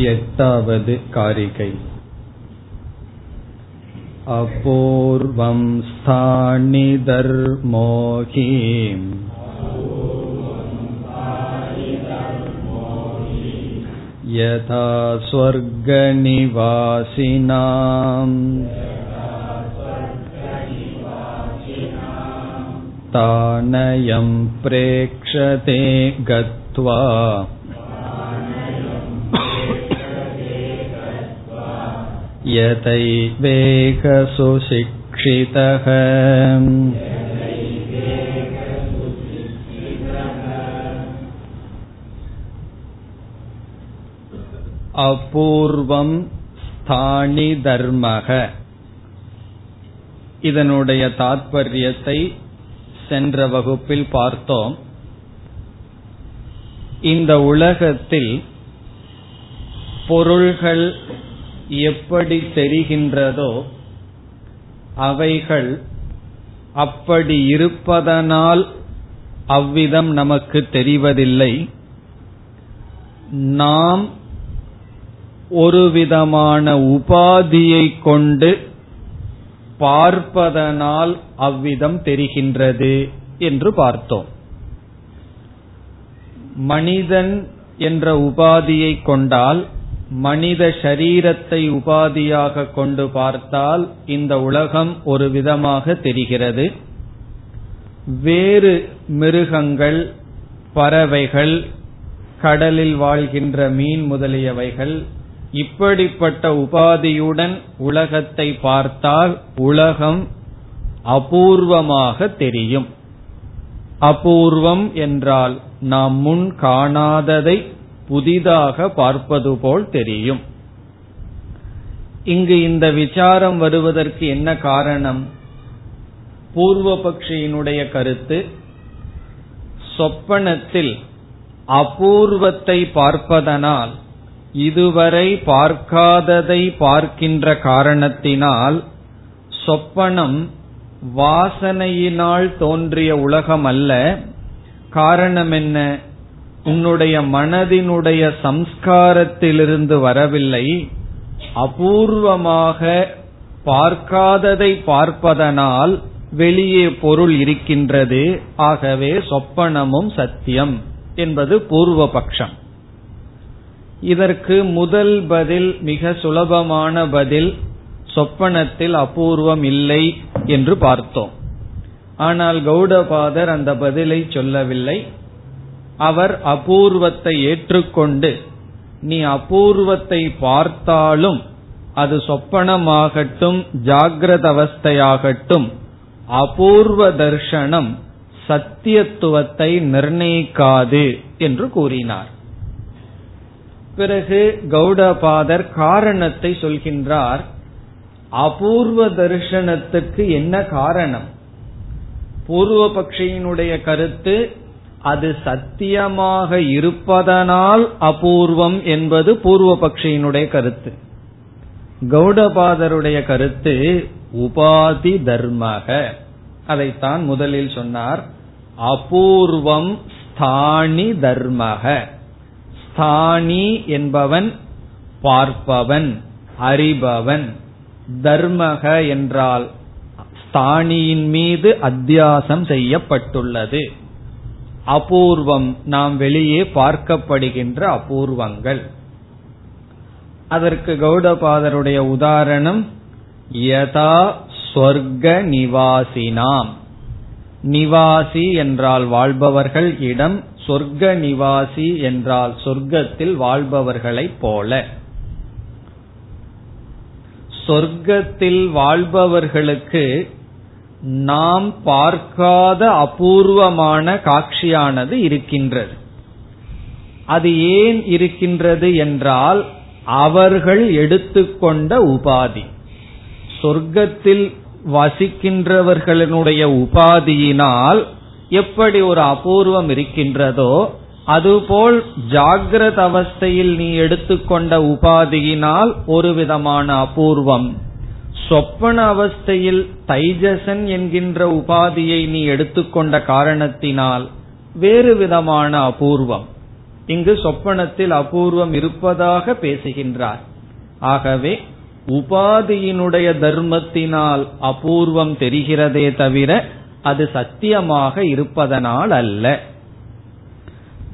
एटावद् कारिकै अपूर्वं स्थानि धर्मोऽहीम् यथा स्वर्गनिवासिनाम् तानयं प्रेक्षते गत्वा यतैवेकसुशिक्षितः அபூர்வம் ஸ்தானி தர்மக இதனுடைய தாத்பரியத்தை சென்ற வகுப்பில் பார்த்தோம் இந்த உலகத்தில் பொருள்கள் எப்படி தெரிகின்றதோ அவைகள் அப்படி இருப்பதனால் அவ்விதம் நமக்கு தெரிவதில்லை. நாம் ஒரு விதமான உபாதியை கொண்டு பார்ப்பதனால் அவ்விதம் தெரிகின்றது என்று பார்த்தோம். மனிதன் என்ற உபாதியை கொண்டால் மனித சரீரத்தை உபாதியாக கொண்டு பார்த்தால் இந்த உலகம் ஒரு விதமாக தெரிகிறது. வேறு மிருகங்கள் பறவைகள் கடலில் வாழ்கின்ற மீன் முதலியவைகள் இப்படிப்பட்ட உபாதியுடன் உலகத்தை பார்த்தால் உலகம் அபூர்வமாக தெரியும். அபூர்வம் என்றால் நாம் முன் காணாததை புதிதாக பார்ப்பது போல் தெரியும். இங்கு இந்த விசாரம் வருவதற்கு என்ன காரணம்? பூர்வபக்ஷியினுடைய கருத்து சொப்பனத்தில் அபூர்வத்தை பார்ப்பதனால் இதுவரை பார்க்காததை பார்க்கின்ற காரணத்தினால் சொப்பனம் வாசனையினால் தோன்றிய உலகம் அல்ல காரணம் என்ன? உன்னுடைய மனதினுடைய சம்ஸ்காரத்திலிருந்து வரவில்லை. அபூர்வமாக பார்க்காததை பார்ப்பதனால் வெளியே பொருள் இருக்கின்றது. ஆகவே சொப்பனமும் சத்தியம் என்பது பூர்வ பட்சம் இதற்கு முதல் பதில் மிக சுலபமான பதில் சொப்பனத்தில் அபூர்வம் இல்லை என்று பார்த்தோம். ஆனால் கௌடபாதர் அந்த பதிலை சொல்லவில்லை. அவர் அபூர்வத்தை ஏற்றுக்கொண்டு நீ அபூர்வத்தை பார்த்தாலும் அது சொப்பனமாகட்டும் ஜாகிரத அவஸ்தையாகட்டும் அபூர்வ தர்ஷனம் சத்தியத்துவத்தை நிர்ணயிக்காது என்று கூறினார். பிறகு கௌடபாதர் காரணத்தை சொல்கின்றார் அபூர்வ தரிசனத்துக்கு என்ன காரணம்? பூர்வ பக்ஷியினுடைய கருத்து அது சத்தியமாக இருப்பதனால் அபூர்வம் என்பது பூர்வ பக்ஷியினுடைய கருத்து. கௌடபாதருடைய கருத்து உபாதி தர்மக. அதைத்தான் முதலில் சொன்னார். அபூர்வம் ஸ்தானி தர்மக. ஸ்தானி என்பவன் பார்ப்பவன் அறிபவன். தர்மக என்றால் ஸ்தானியின் மீது அத்தியாசம் செய்யப்பட்டுள்ளது. அபூர்வம் நாம் வெளியே பார்க்கப்படுகின்ற அபூர்வங்கள். அதற்கு கௌடபாதருடைய உதாரணம் யதா சொர்க்க நிவாசினாம். நிவாசி என்றால் வாழ்பவர்கள் இடம் சொர்க்க நிவாசி என்றால் சொர்க்கத்தில் வாழ்பவர்களைப் போல. சொர்க்கத்தில் வாழ்பவர்களுக்கு நாம் பார்க்காத அபூர்வமான காட்சியானது இருக்கின்றது. அது ஏன் இருக்கின்றது என்றால் அவர்கள் எடுத்துக்கொண்ட உபாதி. சொர்க்கத்தில் வசிக்கின்றவர்களுடைய உபாதியினால் எப்படி ஒரு அபூர்வம் இருக்கின்றதோ அதுபோல் ஜாகிரத அவஸ்தையில் நீ எடுத்துக்கொண்ட உபாதியினால் ஒரு விதமான அபூர்வம். சொப்பன அவஸ்தையில் தைஜசன் என்கின்ற உபாதியை நீ எடுத்துக்கொண்ட காரணத்தினால் வேறு விதமான அபூர்வம். இங்கு சொப்பனத்தில் அபூர்வம் இருப்பதாக பேசுகின்றார். ஆகவே உபாதியினுடைய தர்மத்தினால் அபூர்வம் தெரிகிறதே தவிர அது சத்தியமாக இருப்பதனால் அல்ல.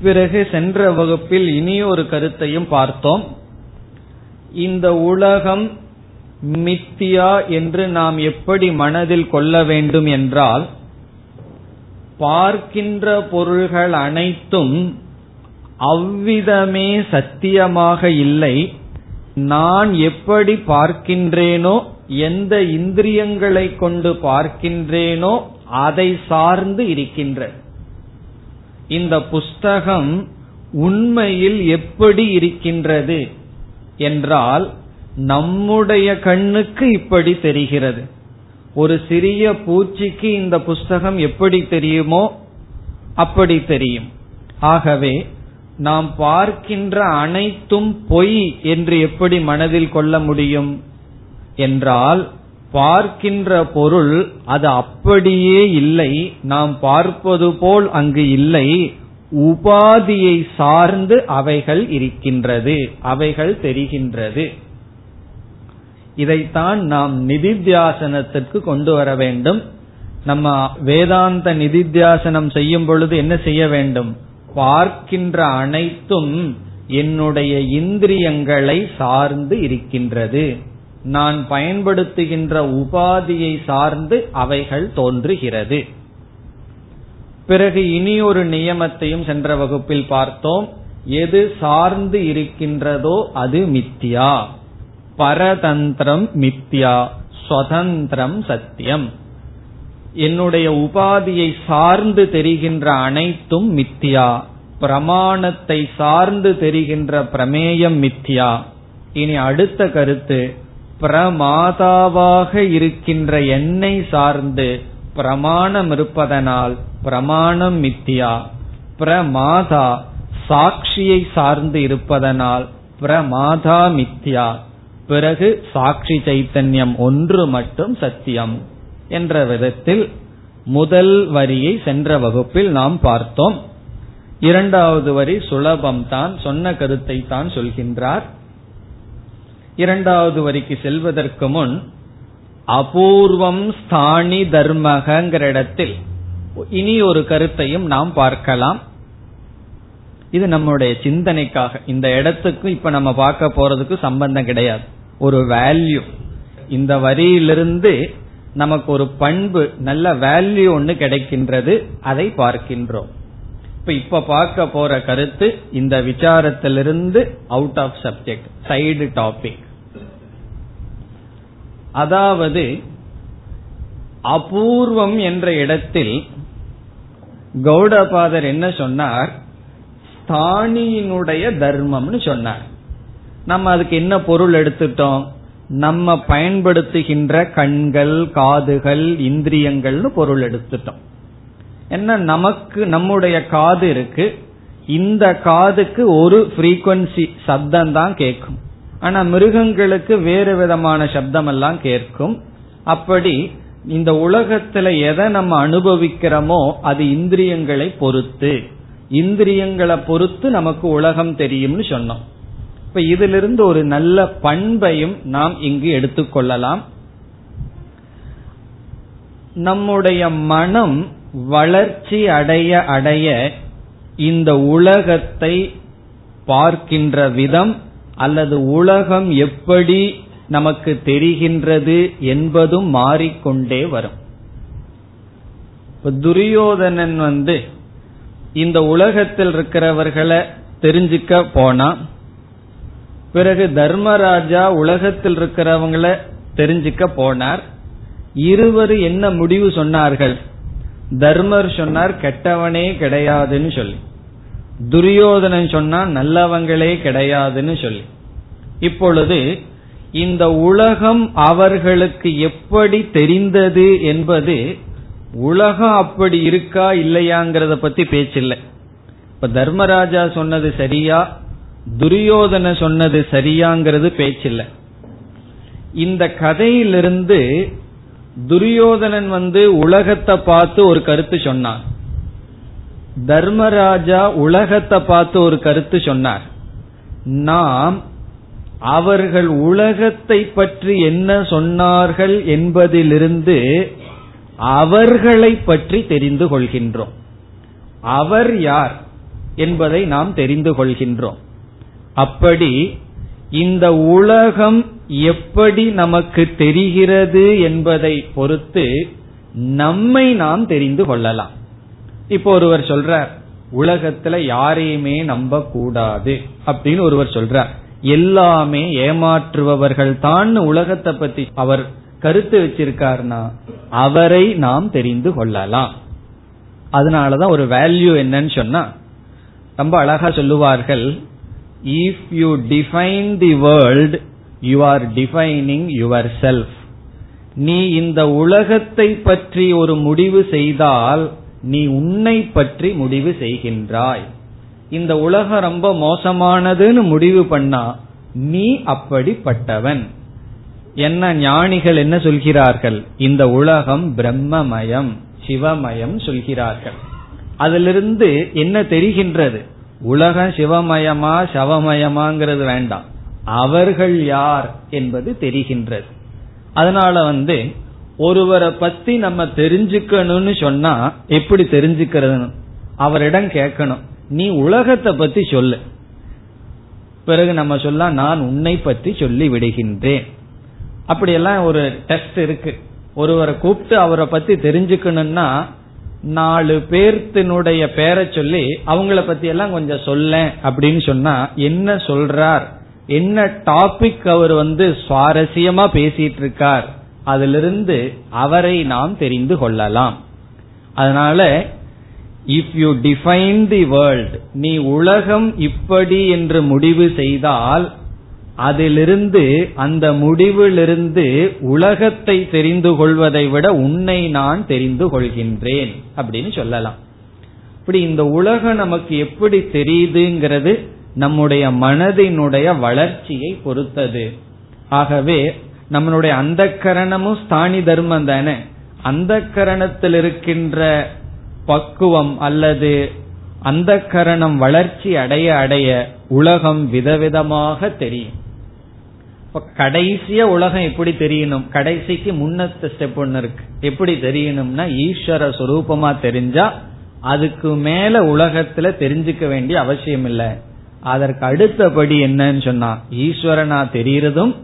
பிறகு சென்ற வகுப்பில் இனி ஒரு கருத்தையும் பார்த்தோம். இந்த உலகம் மித்தியா என்று நாம் எப்படி மனதில் கொள்ள வேண்டும் என்றால் பார்க்கின்ற பொருள்கள் அனைத்தும் அவ்விதமே சத்தியமாக இல்லை. நான் எப்படி பார்க்கின்றேனோ எந்த இந்திரியங்களை கொண்டு பார்க்கின்றேனோ அதை சார்ந்து இருக்கின்ற இந்த புஸ்தகம் உண்மையில் எப்படி இருக்கின்றது என்றால் நம்முடைய கண்ணுக்கு இப்படி தெரிகிறது. ஒரு சிறிய பூச்சிக்கு இந்த புஸ்தகம் எப்படி தெரியுமோ அப்படி தெரியும். ஆகவே நாம் பார்க்கின்ற அனைத்தும் பொய் என்று எப்படி மனதில் கொள்ள முடியும்? என்றால் பார்க்கின்ற பொருள் அது அப்படியே இல்லை நாம் பார்ப்பது போல் அங்கு இல்லை உபாதியை சார்ந்து அவைகள் இருக்கின்றது அவைகள் தெரிகின்றது. இதைத்தான் நாம் நிதித்தியாசனத்திற்கு கொண்டு வர வேண்டும். நம்ம வேதாந்த நிதித்தியாசனம் செய்யும் பொழுது என்ன செய்ய வேண்டும்? பார்க்கின்ற அனைத்தும் என்னுடைய இந்திரியங்களை சார்ந்து இருக்கின்றது. நான் பயன்படுத்துகின்ற உபாதியை சார்ந்து அவைகள் தோன்றுகிறது. பிறகு இனி ஒரு நியமத்தையும் சென்ற வகுப்பில் பார்த்தோம். எது சார்ந்து இருக்கின்றதோ அது மித்தியா. பரதந்திரம் மித்யா ஸ்வதந்திரம் சத்தியம். என்னுடைய உபாதியை சார்ந்து தெரிகின்ற அனைத்தும் மித்தியா பிரமாணத்தை சார்ந்து தெரிகின்ற பிரமேயம் மித்யா. இனி அடுத்த கருத்து பிரமாதாவாக இருக்கின்ற என்னை சார்ந்து பிரமாணம் இருப்பதனால் பிரமாணம் மித்தியா பிரமாதா சாட்சியை சார்ந்து இருப்பதனால் பிரமாதா மித்யா. பிறகு சாட்சி சைத்தன்யம் ஒன்று மட்டும் சத்தியம் என்ற விதத்தில் முதல் வரியை சென்ற வகுப்பில் நாம் பார்த்தோம். இரண்டாவது வரி சுலபம்தான் சொன்ன கருத்தை தான் சொல்கின்றார். இரண்டாவது வரிக்கு செல்வதற்கு முன் அபூர்வம் ஸ்தானி தர்மகங்கிற இடத்தில் இனி ஒரு கருத்தையும் நாம் பார்க்கலாம். இது நம்முடைய சிந்தனைக்காக. இந்த இடத்துக்கு இப்ப நம்ம பார்க்க போறதுக்கு சம்பந்தம் கிடையாது. ஒரு வேல்யூ இந்த வரியிலிருந்து நமக்கு ஒரு பண்பு நல்ல வேல்யூ ஒன்று கிடைக்கின்றது. அதை பார்க்கின்றோம். இப்ப இப்ப பார்க்க போற கருத்து இந்த விசாரத்திலிருந்து out of subject side topic அதாவது அபூர்வம் என்ற இடத்தில் கௌடபாதர் என்ன சொன்னார்? தானியினுடைய தர்மம்னு சொன்னார். நம்ம அதுக்கு என்ன பொருள் எடுத்துட்டோம்? நம்ம பயன்படுத்துகின்ற கண்கள் காதுகள் இந்திரியங்கள்னு பொருள் எடுத்துட்டோம். என்ன நமக்கு நம்முடைய காது இருக்கு. இந்த காதுக்கு ஒரு ஃப்ரீக்வன்சி சப்தம் தான் கேட்கும். ஆனா மிருகங்களுக்கு வேறு விதமான சப்தம் எல்லாம் கேட்கும். அப்படி இந்த உலகத்துல எதை நம்ம அனுபவிக்கிறோமோ அது இந்திரியங்களை பொறுத்து. இந்திரியங்களை பொறுத்து நமக்கு உலகம் தெரியும்னு சொன்னோம். இப்ப இதிலிருந்து ஒரு நல்ல பண்பையும் நாம் இங்கு எடுத்துக்கொள்ளலாம் நம்முடைய மனம் வளர்ச்சி அடைய அடைய இந்த உலகத்தை பார்க்கின்ற விதம் அல்லது உலகம் எப்படி நமக்கு தெரிகின்றது என்பதும் மாறிக்கொண்டே வரும். துரியோதனன் வந்து இந்த உலகத்தில் இருக்கிறவர்களை தெரிஞ்சுக்க போனா பிறகு தர்மராஜா உலகத்தில் இருக்கிறவங்கள தெரிஞ்சுக்க போனார். இருவர் என்ன முடிவு சொன்னார்கள்? தர்மர் சொன்னார் கெட்டவனே கிடையாதுன்னு சொல்லி. துரியோதனன் சொன்னா நல்லவங்களே கிடையாதுன்னு சொல்லி. இப்பொழுது இந்த உலகம் அவர்களுக்கு எப்படி தெரிந்தது என்பது உலகம் அப்படி இருக்கா இல்லையாங்கிறத பத்தி பேச்சில்லை. இப்ப தர்மராஜா சொன்னது சரியா துரியோதன சொன்னது சரியாங்கிறது பேச்சில்லை. இந்த கதையிலிருந்து துரியோதனன் வந்து உலகத்தை பார்த்து ஒரு கருத்து சொன்னான் தர்மராஜா உலகத்தை பார்த்து ஒரு கருத்து சொன்னார். நாம் அவர்கள் உலகத்தை பற்றி என்ன சொன்னார்கள் என்பதிலிருந்து அவர்களை பற்றி தெரிந்து கொள்கின்றோம். அவர் யார் என்பதை நாம் தெரிந்து கொள்கின்றோம். அப்படி இந்த உலகம் எப்படி நமக்கு தெரிகிறது என்பதை பொறுத்து நம்மை நாம் தெரிந்து கொள்ளலாம். இப்போ ஒருவர் சொல்றார் உலகத்துல யாரையுமே நம்ப கூடாது அப்படின்னு ஒருவர் சொல்றார். எல்லாமே ஏமாற்றுபவர்கள் தான் உலகத்தை பத்தி அவர் கருத்து வச்சிருக்காருனா அவரை நாம் தெரிந்து கொள்ளலாம். அதனாலதான் ஒரு வேல்யூ என்னன்னு சொன்னா ரொம்ப அழகா சொல்லுவார்கள் if you define the world you are defining yourself நீ இந்த உலகத்தை பற்றி ஒரு முடிவு செய்தால் நீ உன்னை பற்றி முடிவு செய்கின்றாய். இந்த உலகம் ரொம்ப மோசமானதுன்னு முடிவு பண்ணா நீ அப்படிப்பட்டவன். என்ன ஞானிகள் என்ன சொல்கிறார்கள்? இந்த உலகம் பிரம்மமயம் சிவமயம் சொல்கிறார்கள். அதிலிருந்து என்ன தெரிகின்றது? உலகம் சிவமயமா சவமயமாங்கிறது வேண்டாம். அவர்கள் யார் என்பது தெரிகின்றது. அதனால வந்து ஒருவரை பத்தி நம்ம தெரிஞ்சுக்கணும்னு சொன்னா எப்படி தெரிஞ்சுக்கிறது அவரிடம் கேட்கணும். நீ உலகத்தை பத்தி சொல்லு. பிறகு நம்ம சொல்ல நான் உன்னை பற்றி சொல்லி விடுகின்றேன் அப்படியெல்லாம் ஒரு டெஸ்ட் இருக்கு. ஒருவரை கூப்பிட்டு அவரை பத்தி தெரிஞ்சுக்கணும்னா நாலு பேர்த்தினுடைய பேரை சொல்லி அவங்கள பத்தி எல்லாம் கொஞ்சம் சொல்ல அப்படின்னு சொன்னா என்ன சொல்றார்? என்ன டாபிக் அவர் வந்து சுவாரஸ்யமா பேசிட்டு இருக்கார்? அதிலிருந்து அவரை நாம் தெரிந்து கொள்ளலாம். அதனால if you define the world நீ உலகம் இப்படி என்று முடிவு செய்தால் அதிலிருந்து அந்த முடிவிலிருந்து உலகத்தை தெரிந்து கொள்வதை விட உன்னை நான் தெரிந்து கொள்கின்றேன் அப்படின்னு சொல்லலாம். இப்படி இந்த உலகம் நமக்கு எப்படி தெரியுதுங்கிறது நம்முடைய மனதினுடைய வளர்ச்சியை பொறுத்தது. ஆகவே நம்மளுடைய அந்த கரணமும் ஸ்தானி தர்மம் தானே. அந்த கரணத்தில் இருக்கின்ற பக்குவம் அல்லது அந்த கரணம் வளர்ச்சி அடைய அடைய உலகம் விதவிதமாக தெரியும். கடைசிய உலகம் எப்படி தெரியணும்? கடைசிக்கு முன்னத்த ஸ்டெப் ஒன்னு இருக்கு. எப்படி தெரியணும்னா ஈஸ்வர சுரூபமா தெரிஞ்சா அதுக்கு மேல உலகத்துல தெரிஞ்சுக்க வேண்டிய அவசியம் இல்லை. அதற்கு அடுத்தபடி என்னன்னு சொன்னா ஈஸ்வரனா தெரியறதும்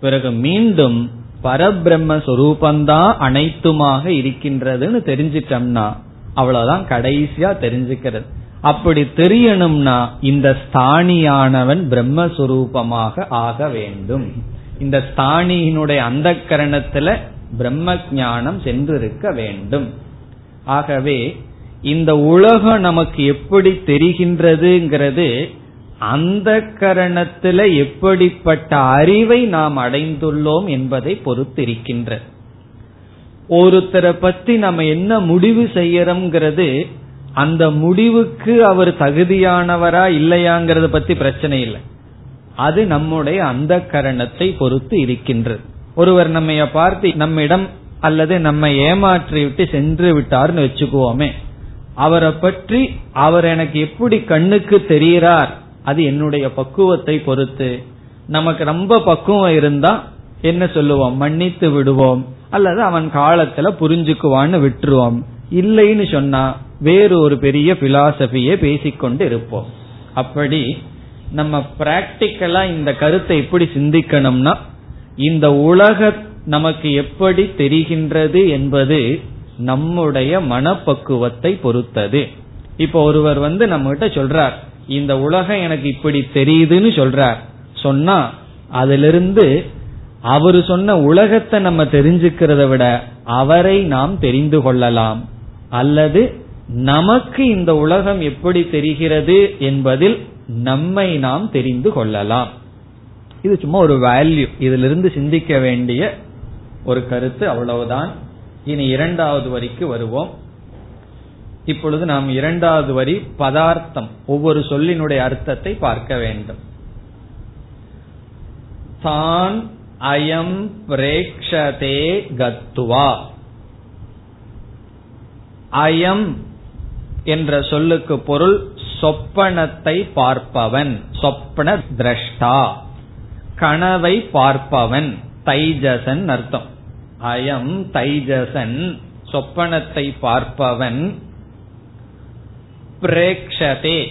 பிறகு மீண்டும் பரபிரம்ம சுரூபந்தான் அனைத்துமாக இருக்கின்றதுன்னு தெரிஞ்சிட்டோம்னா அவ்வளவுதான் கடைசியா தெரிஞ்சுக்கிறது. அப்படி தெரியணும்னா இந்த ஸ்தானியானவன் பிரம்மஸ்வரூபமாக ஆக வேண்டும். இந்த ஸ்தானியினுடைய அந்த கரணத்துல பிரம்ம ஜானம் சென்றிருக்க வேண்டும். ஆகவே இந்த உலகம் நமக்கு எப்படி தெரிகின்றதுங்கிறது அந்த கரணத்துல எப்படிப்பட்ட அறிவை நாம் அடைந்துள்ளோம் என்பதை பொறுத்திருக்கின்ற. ஒருத்தரை பத்தி நம்ம என்ன முடிவு செய்யறோம்ங்கிறது அந்த முடிவுக்கு அவர் தகுதியானவரா இல்லையாங்கிறத பத்தி பிரச்சனை இல்லை. அது நம்முடைய அந்த கரணத்தை பொறுத்து இருக்கின்றது ஒருவர் நம்ம பார்த்து நம்மிடம் அல்லது நம்ம ஏமாற்றி விட்டு சென்று விட்டார்னு வச்சுக்குவோமே. அவரை பற்றி அவர் எனக்கு எப்படி கண்ணுக்கு தெரிகிறார் அது என்னுடைய பக்குவத்தை பொறுத்து. நமக்கு ரொம்ப பக்குவம் இருந்தா என்ன சொல்லுவோம்? மன்னித்து விடுவோம். அல்லது அவன் காலத்துல புரிஞ்சுக்குவான்னு விட்டுருவோம். இல்லைன்னு சொன்னா வேறு ஒரு பெரிய பிலாசபியே பேசிக்கொண்டு இருப்போம் அப்படி நம்ம பிராக்டிக்கலா இந்த கருத்தை எப்படி சிந்திக்கணும்னா இந்த உலக நமக்கு எப்படி தெரிகின்றது என்பது நம்முடைய மனப்பக்குவத்தை பொறுத்தது. இப்ப ஒருவர் வந்து நம்ம கிட்ட சொல்றார் இந்த உலகம் எனக்கு இப்படி தெரியுதுன்னு சொல்றார். சொன்னா அதிலிருந்து அவரு சொன்ன உலகத்தை நம்ம தெரிஞ்சுக்கிறத விட அவரை நாம் தெரிந்து கொள்ளலாம். அல்லது நமக்கு இந்த உலகம் எப்படி தெரிகிறது என்பதில் நம்மை நாம் தெரிந்து கொள்ளலாம். இது சும்மா ஒரு வேல்யூ இதிலிருந்து சிந்திக்க வேண்டிய ஒரு கருத்து அவ்வளவுதான். இனி இரண்டாவது வரிக்கு வருவோம். இப்பொழுது நாம் இரண்டாவது வரி பதார்த்தம். ஒவ்வொரு சொல்லினுடைய அர்த்தத்தை பார்க்க வேண்டும். தான் அயம் பிரேக்ஷதே கத்துவா. அயம் என்ற சொல்லுக்கு பொருள் சொப்பனத்தை பார்ப்பவன். சொப்பன திரஷ்டா. கனவை பார்ப்பவன். தைஜசன் அர்த்தம். அயம் தைஜசன். சொப்பனத்தை பார்ப்பவன். பிரேக்ஷதே.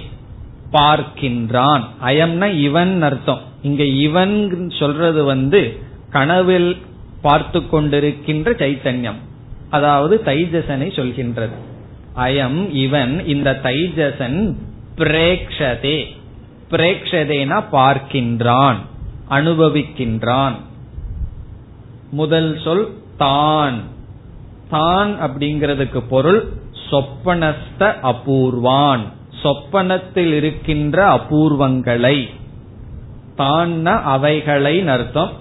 பார்க்கின்றான். அயம்னா இவன் அர்த்தம். இங்க இவன் சொல்றது வந்து கனவில் பார்த்து கொண்டிருக்கின்ற சைத்தன்யம். அதாவது தைஜசனை சொல்கின்றது. அயம் இவன் இந்த தைஜசன் பிரேக்ஷதே. பிரேக்ஷதேனா பார்க்கின்றான் அனுபவிக்கின்றான். முதல் சொல் தான். தான் அப்படிங்கிறதுக்கு பொருள் சொப்பனஸ்த அபூர்வான். சொப்பனத்தில் இருக்கின்ற அபூர்வங்களை. தான் அவைகளை அர்த்தம்.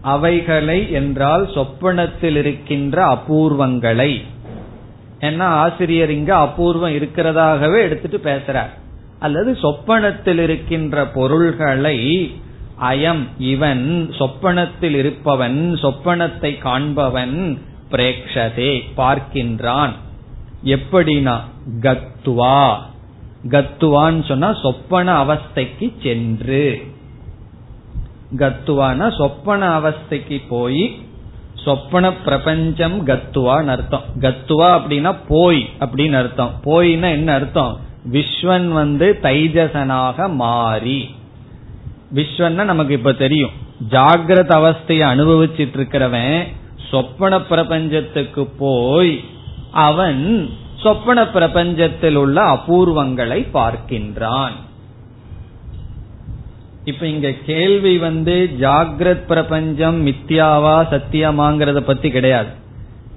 அவைகளை என்றால் சொப்பனத்தில் இருக்கின்ற அபூர்வங்களை. ஏன்னா ஆசிரியர் இங்க அபூர்வம் இருக்கிறதாகவே எடுத்துட்டு பேசுறார். அல்லது சொப்பனத்தில் இருக்கின்ற பொருள்களை அயம் இவன் சொப்பனத்தில் இருப்பவன் சொப்பனத்தை காண்பவன் பிரேக்ஷதே பார்க்கின்றான். எப்படினா கத்துவா. கத்துவான்னு சொன்னா சொப்பன அவஸ்தைக்கு சென்று. கத்துவான சொப்பன அவஸ்தைக்கு போய் சொப்பன பிரபஞ்சம் கத்துவான்னு அர்த்தம். கத்துவா அப்படின்னா போய் அப்படின்னு அர்த்தம். போயின்னா என்ன அர்த்தம்? விஸ்வன் வந்து தைஜசனாக மாறி. விஸ்வன்னா நமக்கு இப்ப தெரியும். ஜாகிரத அவஸ்தையை அனுபவிச்சிட்டு இருக்கிறவன் சொப்பன பிரபஞ்சத்துக்கு போய் அவன் சொப்பன பிரபஞ்சத்தில் உள்ள அபூர்வங்களை பார்க்கின்றான். இப்ப இங்க கேள்வி வந்து ஜாகிரத் பிரபஞ்சம் மித்யாவா சத்தியமாங்கிறத பத்தி கிடையாது.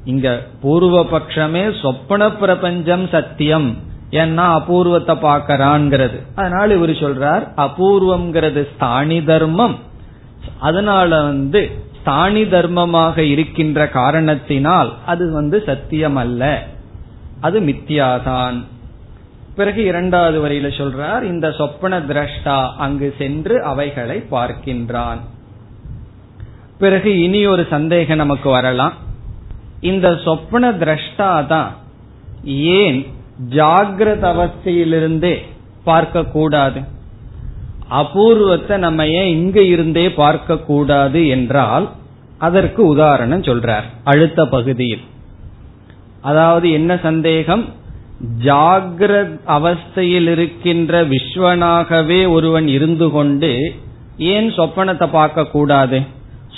இங்க பூர்வ பட்சமே சொப்பன பிரபஞ்சம் சத்தியம். ஏன்னா அபூர்வத்தை பாக்கறான்ங்கிறது அதனால இவர் சொல்றார் அபூர்வம்ங்கிறது ஸ்தானி தர்மம். அதனால வந்து ஸ்தானி தர்மமாக இருக்கின்ற காரணத்தினால் அது வந்து சத்தியம் அல்ல அது மித்தியாதான் பிறகு இரண்டாவது வரியில சொல்றார் இந்த சொப்பன திரஷ்டா அங்கு சென்று அவைகளை பார்க்கின்றான். பிறகு இனி ஒரு சந்தேகம் நமக்கு வரலாம். இந்த சொப்பன திரஷ்டா தான் ஏன் ஜாகிரத அவஸ்தையிலிருந்தே பார்க்க கூடாது அபூர்வத்தை நம்ம ஏன் இங்க இருந்தே பார்க்க கூடாது என்றால் அதற்கு உதாரணம் சொல்றார் அடுத்த பகுதியில். அதாவது என்ன சந்தேகம்? ஜாகிரத் அவஸ்தையில் இருக்கின்ற விஸ்வனாகவே ஒருவன் இருந்து கொண்டு ஏன் சொப்பனத்தை பார்க்க கூடாது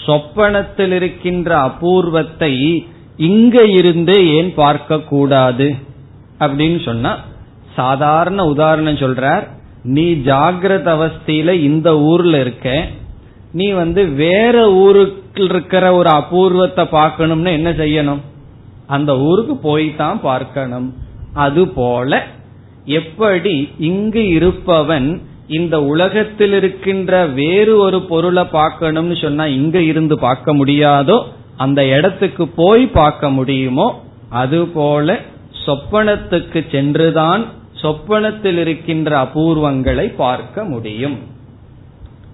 சொப்பனத்தில் இருக்கின்ற அபூர்வத்தை இங்க இருந்து ஏன் பார்க்க கூடாது அப்படின்னு சொன்னா சாதாரண உதாரணம் சொல்றார் நீ ஜாகிரத அவஸ்தையில இந்த ஊர்ல இருக்க நீ வந்து வேற ஊருக்கு இருக்கிற ஒரு அபூர்வத்தை பார்க்கணும்னு என்ன செய்யணும்? அந்த ஊருக்கு போய் தான் பார்க்கணும். அதுபோல எப்படி இங்கு இருப்பவன் இந்த உலகத்தில் இருக்கின்ற வேறு ஒரு பொருளை பார்க்கணும்னு சொன்னா இங்க இருந்து பார்க்க முடியாதோ அந்த இடத்துக்கு போய் பார்க்க முடியுமோ அதுபோல சொப்பனத்துக்கு சென்றுதான் சொப்பனத்தில் இருக்கின்ற அபூர்வங்களை பார்க்க முடியும்.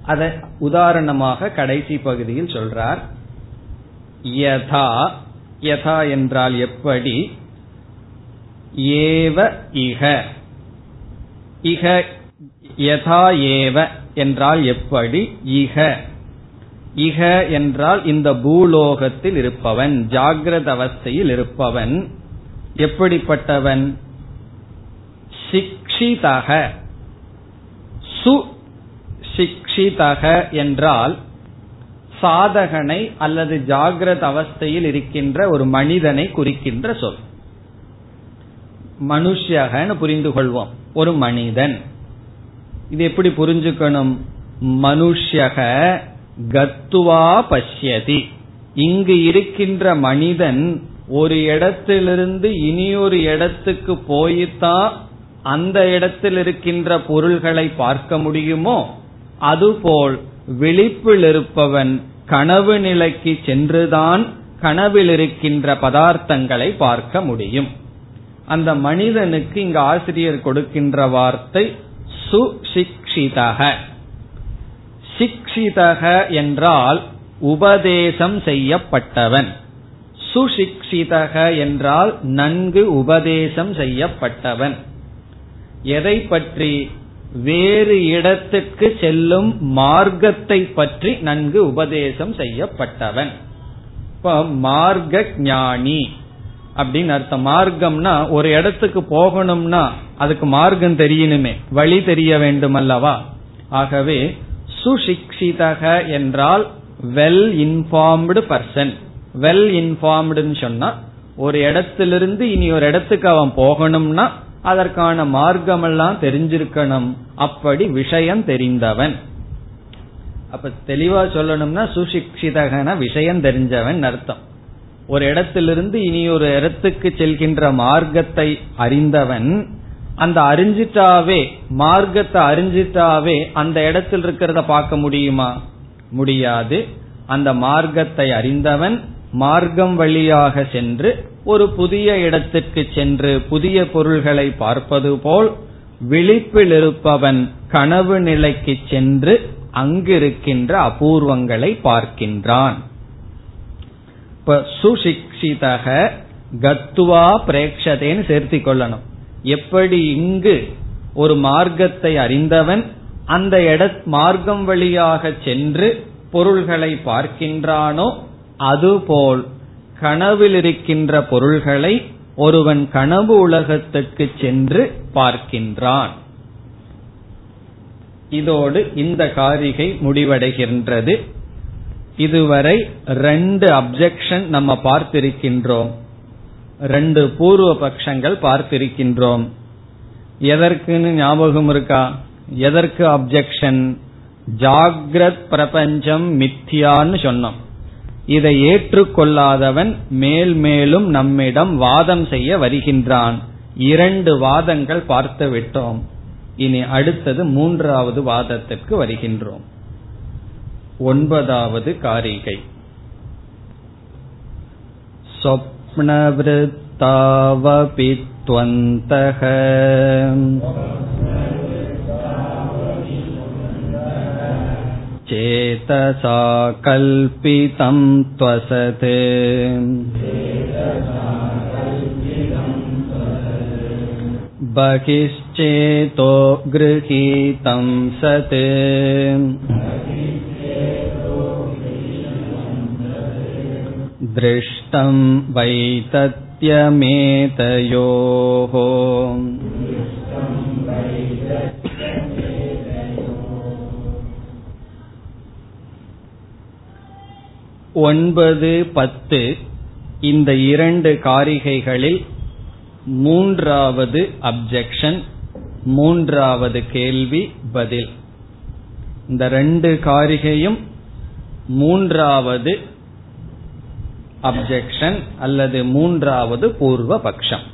அதை உதாரணமாக கடைசி பகுதியில் சொல்றார். யதா யதா என்றால் எப்படி? ஏவ இக இக யதா ஏவ என்றால் எப்படி? இக இக என்றால் இந்த பூலோகத்தில் இருப்பவன் ஜாகிரத அவஸ்தையில் இருப்பவன். எப்படிப்பட்டவன்? சிக்ஷிதக. சு சிக்ஷிதக என்றால் சாதகனை அல்லது ஜாகிரத அவஸ்தையில் இருக்கின்ற ஒரு மனிதனை குறிக்கின்ற சொல். மனுஷகன்னு புரிந்து கொள்வோம் ஒரு மனிதன். இது எப்படி புரிஞ்சுக்கணும்? மனுஷக கத்துவா பஷ்யதி. இங்கு இருக்கின்ற மனிதன் ஒரு இடத்திலிருந்து இனியொரு இடத்துக்கு போய்தான் அந்த இடத்தில் இருக்கின்ற பொருள்களை பார்க்க முடியுமோ? அதுபோல் விழிப்பில் இருப்பவன் கனவு நிலைக்கு சென்றுதான் கனவில் இருக்கின்ற பதார்த்தங்களை பார்க்க முடியும். அந்த மனிதனுக்கு இங்கு ஆசிரியர் கொடுக்கின்ற வார்த்தை சுசிக்ஷிதக. சிக்ஷிதக என்றால் உபதேசம் செய்யப்பட்டவன். சுசிக்ஷிதக என்றால் நன்கு உபதேசம் செய்யப்பட்டவன். எதை பற்றி? வேறு இடத்துக்கு செல்லும் மார்க்கத்தை பற்றி நன்கு உபதேசம் செய்யப்பட்டவன். இப்ப மார்க்க ஞானி அப்படின்னு அர்த்தம். மார்க்கம்னா ஒரு இடத்துக்கு போகணும்னா அதுக்கு மார்க்கம் தெரியணுமே. வழி தெரிய வேண்டும் அல்லவா ஆகவே சுசிக்ஷிதக என்றால் வெல் இன்ஃபார்ம்டு பர்சன் வெல் இன்ஃபார்ம்டுன்னு சொன்னா ஒரு இடத்திலிருந்து இனி ஒரு இடத்துக்கு அவன் போகணும்னா அதற்கான மார்க்கமெல்லாம் தெரிஞ்சிருக்கணும். அப்படி விஷயம் தெரிந்தவன். அப்ப தெளிவா சொல்லணும்னா சுசிக்ஷிதகன விஷயம் தெரிஞ்சவன் அர்த்தம். ஒரு இடத்திலிருந்து இனி ஒரு இடத்துக்கு செல்கின்ற மார்க்கத்தை அறிந்தவன் அந்த அறிஞ்சிட்டாவே மார்க்கத்தை அறிஞ்சிட்டாவே அந்த இடத்தில் இருக்கிறத பார்க்க முடியுமா? முடியாது. அந்த மார்க்கத்தை அறிந்தவன் மார்க்கம் வழியாக சென்று ஒரு புதிய இடத்திற்கு சென்று புதிய பொருள்களை பார்ப்பது போல் விழிப்பில் இருப்பவன் கனவு நிலைக்கு சென்று அங்கிருக்கின்ற அபூர்வங்களை பார்க்கின்றான். இப்ப சுசிக்ஷிதக கத்துவா பிரேக்ஷதேன்னு சேர்த்தி கொள்ளணும். எப்படி இங்கு ஒரு மார்க்கத்தை அறிந்தவன் அந்த இட மார்க்கம் வழியாக சென்று பொருள்களை பார்க்கின்றானோ அதுபோல் கனவில் இருக்கின்ற பொருள்களை ஒருவன் கனவு உலகத்துக்கு சென்று பார்க்கின்றான். இதோடு இந்த காரிகை முடிவடைகின்றது. இதுவரை ரெண்டு அப்செக்ஷன் நம்ம பார்த்திருக்கின்றோம். ரெண்டு பூர்வ பட்சங்கள் பார்த்திருக்கின்றோம். எதற்குன்னு ஞாபகம் இருக்கா? எதற்கு அப்செக்ஷன் ஜாகிரத் பிரபஞ்சம் மித்தியான்னு சொன்னோம். இதை ஏற்றுக்கொள்ளாதவன் மேல் மேலும் நம்மிடம் வாதம் செய்ய வருகின்றான். இரண்டு வாதங்கள் பார்த்து விட்டோம் இனி அடுத்தது மூன்றாவது வாதத்திற்கு வருகின்றோம். ஒன்பதாவது காரிகை स्वप्नवृत्तावपि त्वन्तः चेतसा कल्पितं त्वसते बहिश्चेतो गृहीतं सत् दृष्टं वैतत्यमेतयोः ஒன்பது பத்து இந்த இரண்டு காரிகைகளில் மூன்றாவது அப்ஜெக்ஷன் மூன்றாவது கேள்வி பதில் இந்த ரெண்டு காரிகையும் மூன்றாவது அப்ஜெக்ஷன் அல்லது மூன்றாவது பூர்வ பட்சம்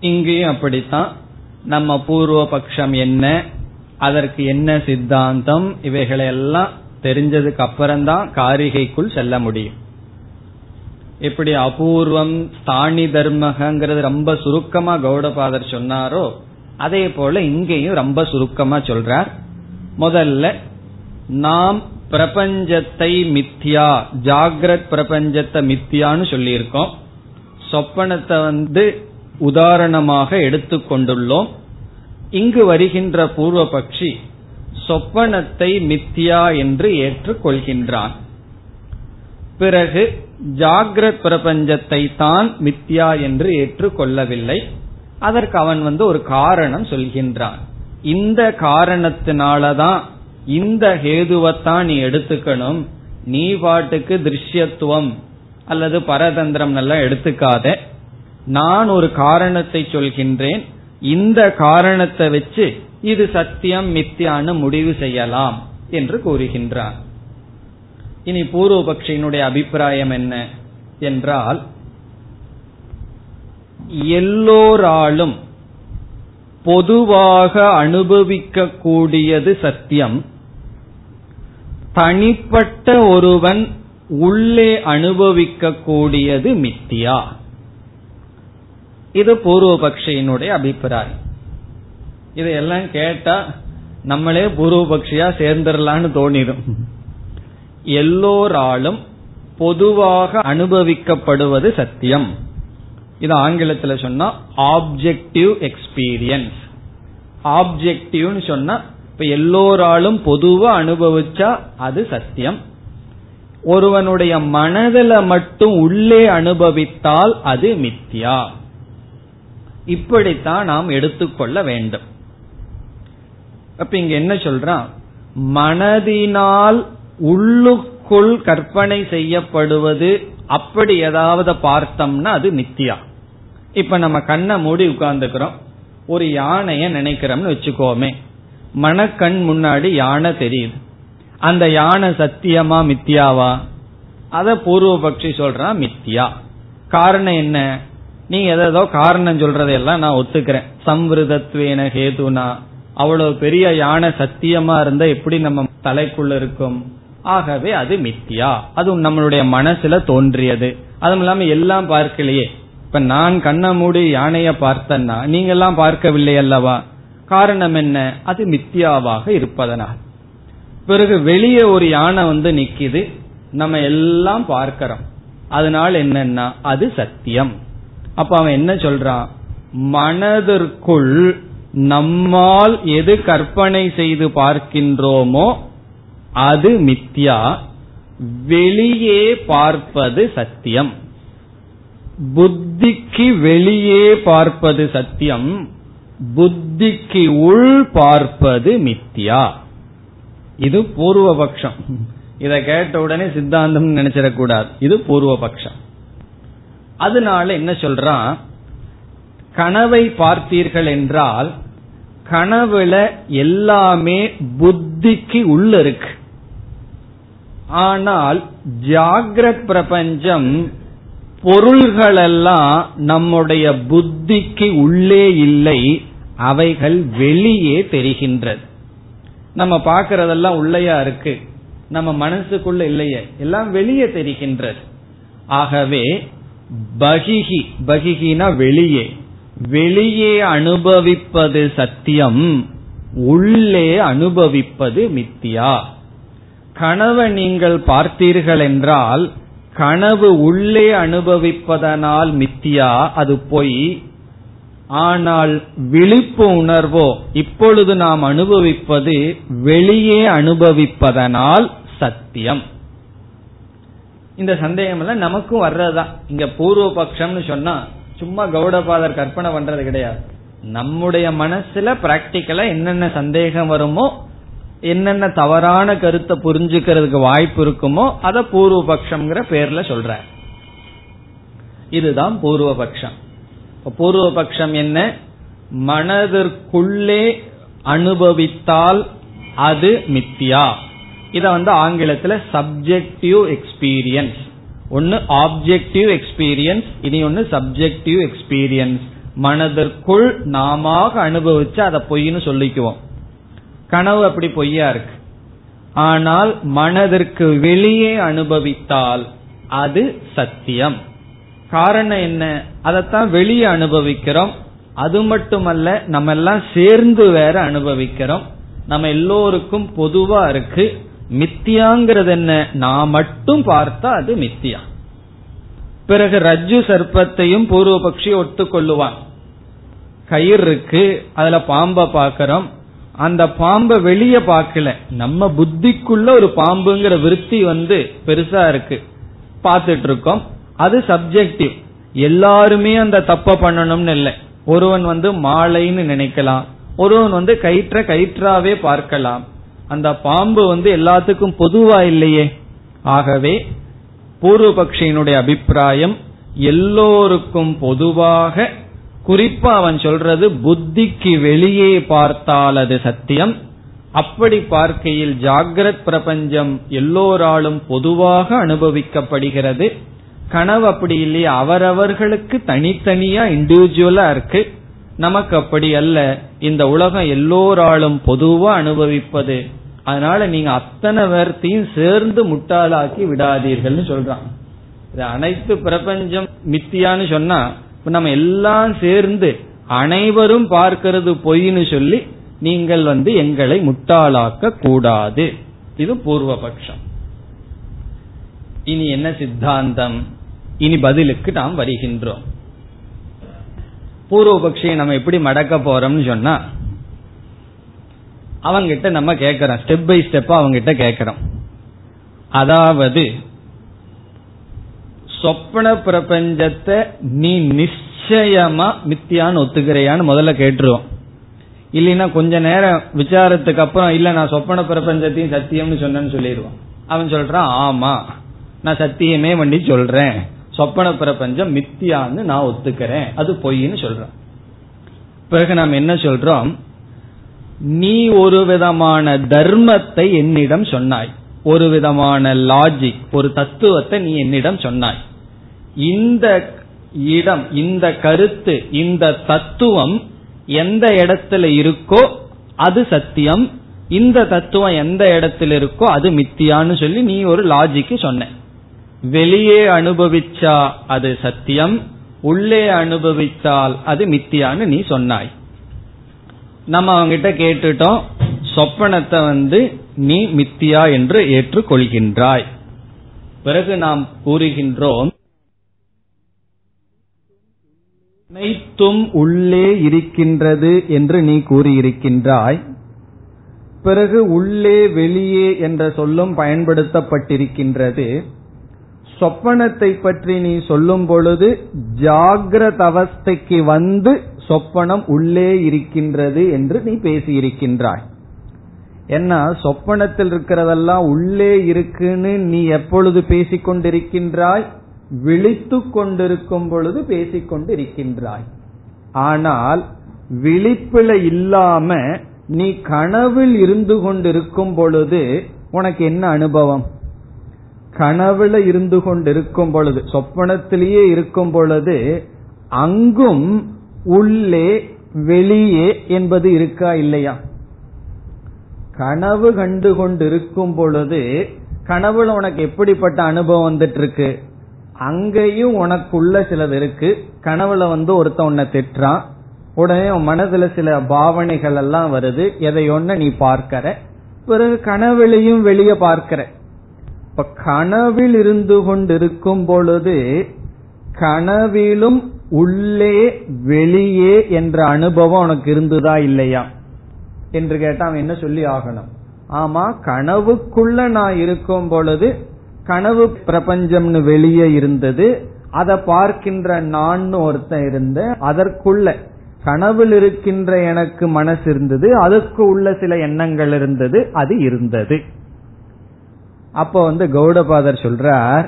இங்கேயும் அப்படித்தான். நம்ம பூர்வ பட்சம் என்ன அதற்கு என்ன சித்தாந்தம் இவைகளை எல்லாம் தெரிஞ்சதுக்கு அப்புறம்தான் காரிகைக்குள் செல்ல முடியும். எப்படி அபூர்வம் ஸ்தானி தர்மகங்கிறது ரொம்ப சுருக்கமா கௌடபாதர் சொன்னாரோ அதே போல இங்கேயும் ரொம்ப சுருக்கமா சொல்றார். முதல்ல நாம் பிரபஞ்சத்தை மித்யா ஜாகிரத் பிரபஞ்சத்தை மித்தியான்னு சொல்லியிருக்கோம். சொப்பனத்தை வந்து உதாரணமாக எடுத்துக்கொண்டுள்ளோம் இங்கு வருகின்ற பூர்வ பட்சி சொப்பனத்தை மித்தியா என்று ஏற்றுக்கொள்கின்றான் பிறகு ஜாகிரத் பிரபஞ்சத்தை தான் மித்யா என்று ஏற்றுக்கொள்ளவில்லை அதற்கு அவன் வந்து ஒரு காரணம் சொல்கின்றான். இந்த காரணத்தினாலதான் இந்த ஹேதுவத்தான் நீ எடுத்துக்கணும். நீ பாட்டுக்கு திருஷ்யத்துவம் அல்லது பரதந்திரம் எல்லாம் எடுத்துக்காத. நான் ஒரு காரணத்தை சொல்கின்றேன். இந்த காரணத்தை வச்சு இது சத்தியம் மித்தியான்னு முடிவு செய்யலாம் என்று கூறுகின்றார். இனி பூர்வபக்ஷியினுடைய அபிப்பிராயம் என்ன என்றால் எல்லோராலும் பொதுவாக அனுபவிக்கக்கூடியது சத்தியம். தனிப்பட்ட ஒருவன் உள்ளே அனுபவிக்க கூடியது மித்தியா. இது பூர்வபக்ஷியினுடைய அபிப்பிராயம். இதையெல்லாம் கேட்டா நம்மளே பூர்வபக்ஷியா சேர்ந்துடலான்னு தோணிடும். எல்லோராலும் பொதுவாக அனுபவிக்கப்படுவது சத்தியம். இது ஆங்கிலத்தில் சொன்னா ஆப்ஜெக்டிவ் எக்ஸ்பீரியன்ஸ் ஆப்ஜெக்டிவ்னு சொன்னா இப்ப எல்லோராலும் பொதுவா அனுபவிச்சா அது சத்தியம். ஒருவனுடைய மனதில மட்டும் உள்ளே அனுபவித்தால் அது மித்யா. இப்படித்தான் நாம் எடுத்துக்கொள்ள வேண்டும். அப்ப இங்க என்ன சொல்றான்? மனதினால் உள்ளுக்குள் கற்பனை செய்யப்படுவது அப்படி ஏதாவது பார்த்தோம்னா அது மித்தியா இப்ப நம்ம கண்ணை மூடி உட்கார்ந்துக்கிறோம். ஒரு யானைய நினைக்கிறோம்னு வச்சுக்கோமே. மனக்கண் முன்னாடி யானை தெரியுது. அந்த யானை சத்தியமா மித்தியாவா? அத பூர்வபக்ஷி சொல்றான் மித்தியா. காரணம் என்ன? நீ ஏதோ காரணம் சொல்றதையெல்லாம் நான் ஒத்துக்கிறேன். சம்விருதத்வேன ஹேதுனா. அவ்வளவு பெரிய யானை சத்தியமா இருந்தா எப்படி நம்ம தலைக்குள்ள இருக்கும்? ஆகவே அது மித்தியா. அது நம்மளுடைய மனசுல தோன்றியது. அதுவும் இல்லாம எல்லாம் பார்க்கலையே. இப்ப நான் கண்ண மூடி யானைய பார்த்தன்னா நீங்க எல்லாம் பார்க்கவில்லை அல்லவா? காரணம் என்ன அது மித்தியாவாக இருப்பதனால். பிறகு வெளியே ஒரு யானை வந்து நிக்குது. நம்ம எல்லாம் பார்க்கிறோம். அதனால என்னன்னா அது சத்தியம். அப்ப அவன் என்ன சொல்றான்? மனதிற்குள் நம்மால் எது கற்பனை செய்து பார்க்கின்றோமோ அது மித்யா வெளியே பார்ப்பது சத்தியம். புத்திக்கு வெளியே பார்ப்பது சத்தியம். புத்திக்கு உள் பார்ப்பது மித்யா இது பூர்வபக்ஷம். இதை கேட்ட உடனே சித்தாந்தம் நினைச்சிடக்கூடாது. இது பூர்வபக்ஷம். அதனால என்ன சொல்றான்? கனவை பார்த்தீர்கள் என்றால் கனவுல எல்லாமே புத்திக்கு உள்ள இருக்கு. ஆனால் ஜாகிரத் பிரபஞ்சம் பொருள்களெல்லாம் நம்முடைய புத்திக்கு உள்ளே இல்லை. அவைகள் வெளியே தெரிகின்றது. நம்ம பார்க்கறதெல்லாம் உள்ளையா இருக்கு. நம்ம மனசுக்குள்ள இல்லையே. எல்லாம் வெளியே தெரிகின்றது. ஆகவே பகிகி பகிகினா வெளியே. வெளியே அனுபவிப்பது சத்தியம் உள்ளே அனுபவிப்பது மித்தியா. கனவை நீங்கள் பார்த்தீர்கள் என்றால் கனவு உள்ளே அனுபவிப்பதனால் மித்தியா அது பொய். ஆனால் விழிப்பு உணர்வோ இப்பொழுது நாம் அனுபவிப்பது வெளியே அனுபவிப்பதனால் சத்தியம். இந்த சந்தேகம் எல்லாம் நமக்கும் வர்றதுதான். இங்க பூர்வ பட்சம்னு சொன்னா சும்மா கௌடபாதர் கற்பனை பண்றது கிடையாது. நம்முடைய மனசுல பிராக்டிக்கலா என்னென்ன சந்தேகம் வருமோ என்னென்ன தவறான கருத்தை புரிஞ்சுக்கிறதுக்கு வாய்ப்பு இருக்குமோ அத பூர்வ பட்சம்ங்கிற பேர்ல சொல்ற இதுதான் பூர்வபக்ஷம். பூர்வ பட்சம் என்ன? மனதிற்குள்ளே அனுபவித்தால் அது மித்தியா. இத வந்து ஆங்கிலத்தில் சப்ஜெக்டிவ் எக்ஸ்பீரியன்ஸ் ஒன்னு ஆப்ஜெக்டிவ் எக்ஸ்பீரியன்ஸ் இனி ஒன்னு சப்ஜெக்டிவ் எக்ஸ்பீரியன்ஸ் மனதிற்குள் நாம அனுபவிச்சு அதை பொய்னு சொல்லிக்குவோம். கனவு அப்படி பொய்யா இருக்கு. ஆனால் மனதிற்கு வெளியே அனுபவித்தால் அது சத்தியம். காரணம் என்ன? அதைத்தான் வெளியே அனுபவிக்கிறோம். அது மட்டுமல்ல நம்ம எல்லாம் சேர்ந்து வேற அனுபவிக்கிறோம். நம்ம எல்லோருக்கும் பொதுவா இருக்கு. மித்தியாங்கிறது என்ன? நான் மட்டும் பார்த்தா அது மித்தியா. பிறகு ரஜ்ஜு சர்ப்பத்தையும் பூர்வபக்ஷி ஒத்துக்கொள்ளுவான் கயிறு இருக்கு அதுல பாம்பை பாக்கிறோம் அந்த பாம்பை வெளியே பார்க்கல. நம்ம புத்திக்குள்ள ஒரு பாம்புங்கிற விருத்தி வந்து பெருசா இருக்கு. பார்த்துட்டு இருக்கோம். அது சப்ஜெக்டிவ் எல்லாருமே அந்த தப்ப பண்ணணும்னு இல்லை. ஒருவன் வந்து மாலைன்னு நினைக்கலாம். ஒருவன் வந்து கயிற்ற கயிற்றாவே பார்க்கலாம். அந்த பாம்பு வந்து எல்லாத்துக்கும் பொதுவா இல்லையே. ஆகவே பூர்வபக்ஷியினுடைய அபிப்பிராயம் எல்லோருக்கும் பொதுவாக குறிப்பா அவன் சொல்றது புத்திக்கு வெளியே பார்த்தால் அது சத்தியம். அப்படி பார்க்கையில் ஜாகிரத் பிரபஞ்சம் எல்லோராலும் பொதுவாக அனுபவிக்கப்படுகிறது. கனவு அப்படி இல்லையா. அவரவர்களுக்கு தனித்தனியா இண்டிவிஜுவலா இருக்கு. நமக்கு அப்படி அல்ல. இந்த உலகம் எல்லோராலும் பொதுவா அனுபவிப்பது. அதனால நீங்க அத்தனை பேர்த்தையும் சேர்ந்து முட்டாளாக்கி விடாதீர்கள்னு சொல்றான் இது அனைத்து பிரபஞ்சம் மித்தியான்னு சொன்னா நம்ம எல்லாம் சேர்ந்து அனைவரும் பார்க்கிறது பொய்னு சொல்லி நீங்கள் வந்து எங்களை முட்டாளாக்க கூடாது. இது பூர்வபக்ஷம். இனி என்ன சித்தாந்தம்? இனி பதிலுக்கு நாம் வருகின்றோம். பூர்வபக்ஷியை நம்ம எப்படி மடக்க போறோம்னு சொன்னா அவங்கிட்ட நம்ம கேட்கிறோம். ஸ்டெப் பை ஸ்டெப்பா அவங்கிட்ட கேட்கிறோம். அதாவது சொப்பன பிரபஞ்சத்தை நீ நிச்சயமா மித்தியான்னு ஒத்துக்கிறையான்னு முதல்ல கேட்டுருவோம். இல்லைன்னா கொஞ்ச நேரம் விசாரத்துக்கு அப்புறம் இல்ல நான் சொப்பன பிரபஞ்சத்தையும் சத்தியம்னு சொன்னேன்னு சொல்லிடுவான் அவன் சொல்றான் ஆமா நான் சத்தியமே பண்ணி சொல்றேன். சொப்பன பிரபஞ்சம் மித்தியான்னு நான் ஒத்துக்கிறேன். அது பொய்ன்னு சொல்றேன். பிறகு நாம் என்ன சொல்றோம்? நீ ஒரு விதமான தர்மத்தை என்னிடம் சொன்னாய். ஒரு விதமான லாஜிக் ஒரு தத்துவத்தை நீ என்னிடம் சொன்னாய். இந்த இடம் இந்த கருத்து இந்த தத்துவம் எந்த இடத்துல இருக்கோ அது சத்தியம். இந்த தத்துவம் எந்த இடத்துல இருக்கோ அது மித்தியான்னு சொல்லி நீ ஒரு லாஜிக்கு சொன்ன. வெளியே அனுபவிச்சா அது சத்தியம் உள்ளே அனுபவித்தால் அது மித்தியான்னு நீ சொன்னாய். நம்ம அவங்கிட்ட கேட்டுட்டோம் சொப்பனத்தை வந்து நீ மித்தியா என்று ஏற்றுக்கொள்கின்றாய். பிறகு நாம் கூறுகின்றோம் அனைத்தும் உள்ளே இருக்கின்றது என்று நீ கூறியிருக்கின்றாய். பிறகு உள்ளே வெளியே என்ற சொல்லும் பயன்படுத்தப்பட்டிருக்கின்றது. சொப்பனத்தை பற்றி நீ சொல்லும் பொழுது ஜாகிரத அவஸ்தைக்கு வந்து சொப்பனம் உள்ளே இருக்கின்றது என்று நீ பேசியிருக்கின்றாய். என்ன சொப்பனத்தில் இருக்கிறதெல்லாம் உள்ளே இருக்குன்னு நீ எப்பொழுது பேசிக்கொண்டிருக்கின்றாய்? விழித்து கொண்டிருக்கும் பொழுது பேசிக்கொண்டிருக்கின்றாய். ஆனால் விழிப்புல இல்லாம நீ கனவில் இருந்து கொண்டிருக்கும் பொழுது உனக்கு என்ன அனுபவம்? கனவுல இருந்து கொண்டிருக்கும் பொழுது சொப்பனத்திலேயே இருக்கும் பொழுது அங்கும் உள்ளே வெளியே என்பது இருக்கா இல்லையா? கனவு கண்டு கொண்டிருக்கும் பொழுது கனவுல உனக்கு எப்படிப்பட்ட அனுபவம் வந்துட்டு இருக்கு அங்கேயும் உனக்குள்ள சிலது இருக்கு. கனவுல வந்து ஒருத்த உன்னை திட்டுறான். உடனே உன் மனதுல சில பாவனைகள் எல்லாம் வருது. எதை நீ பார்க்கற. பிறகு கனவுலையும் வெளியே பார்க்கிற. இப்ப கனவில் இருந்து கொண்டிருக்கும் பொழுது கனவிலும் உள்ளே வெளியே என்ற அனுபவம் உனக்கு இருந்ததா இல்லையா? என்று கேட்டா அவன் என்ன சொல்லி ஆகணும்? ஆமா கனவுக்குள்ள நான் இருக்கும் பொழுது கனவு பிரபஞ்சம்னு வெளியே இருந்தது. அதை பார்க்கின்ற நான் ஒருத்தன் இருந்த அதற்குள்ள கனவில் இருக்கின்ற எனக்கு மனசு இருந்தது. அதுக்கு உள்ள சில எண்ணங்கள் இருந்தது. அது இருந்தது. அப்ப வந்து கௌடபாதர் சொல்றார்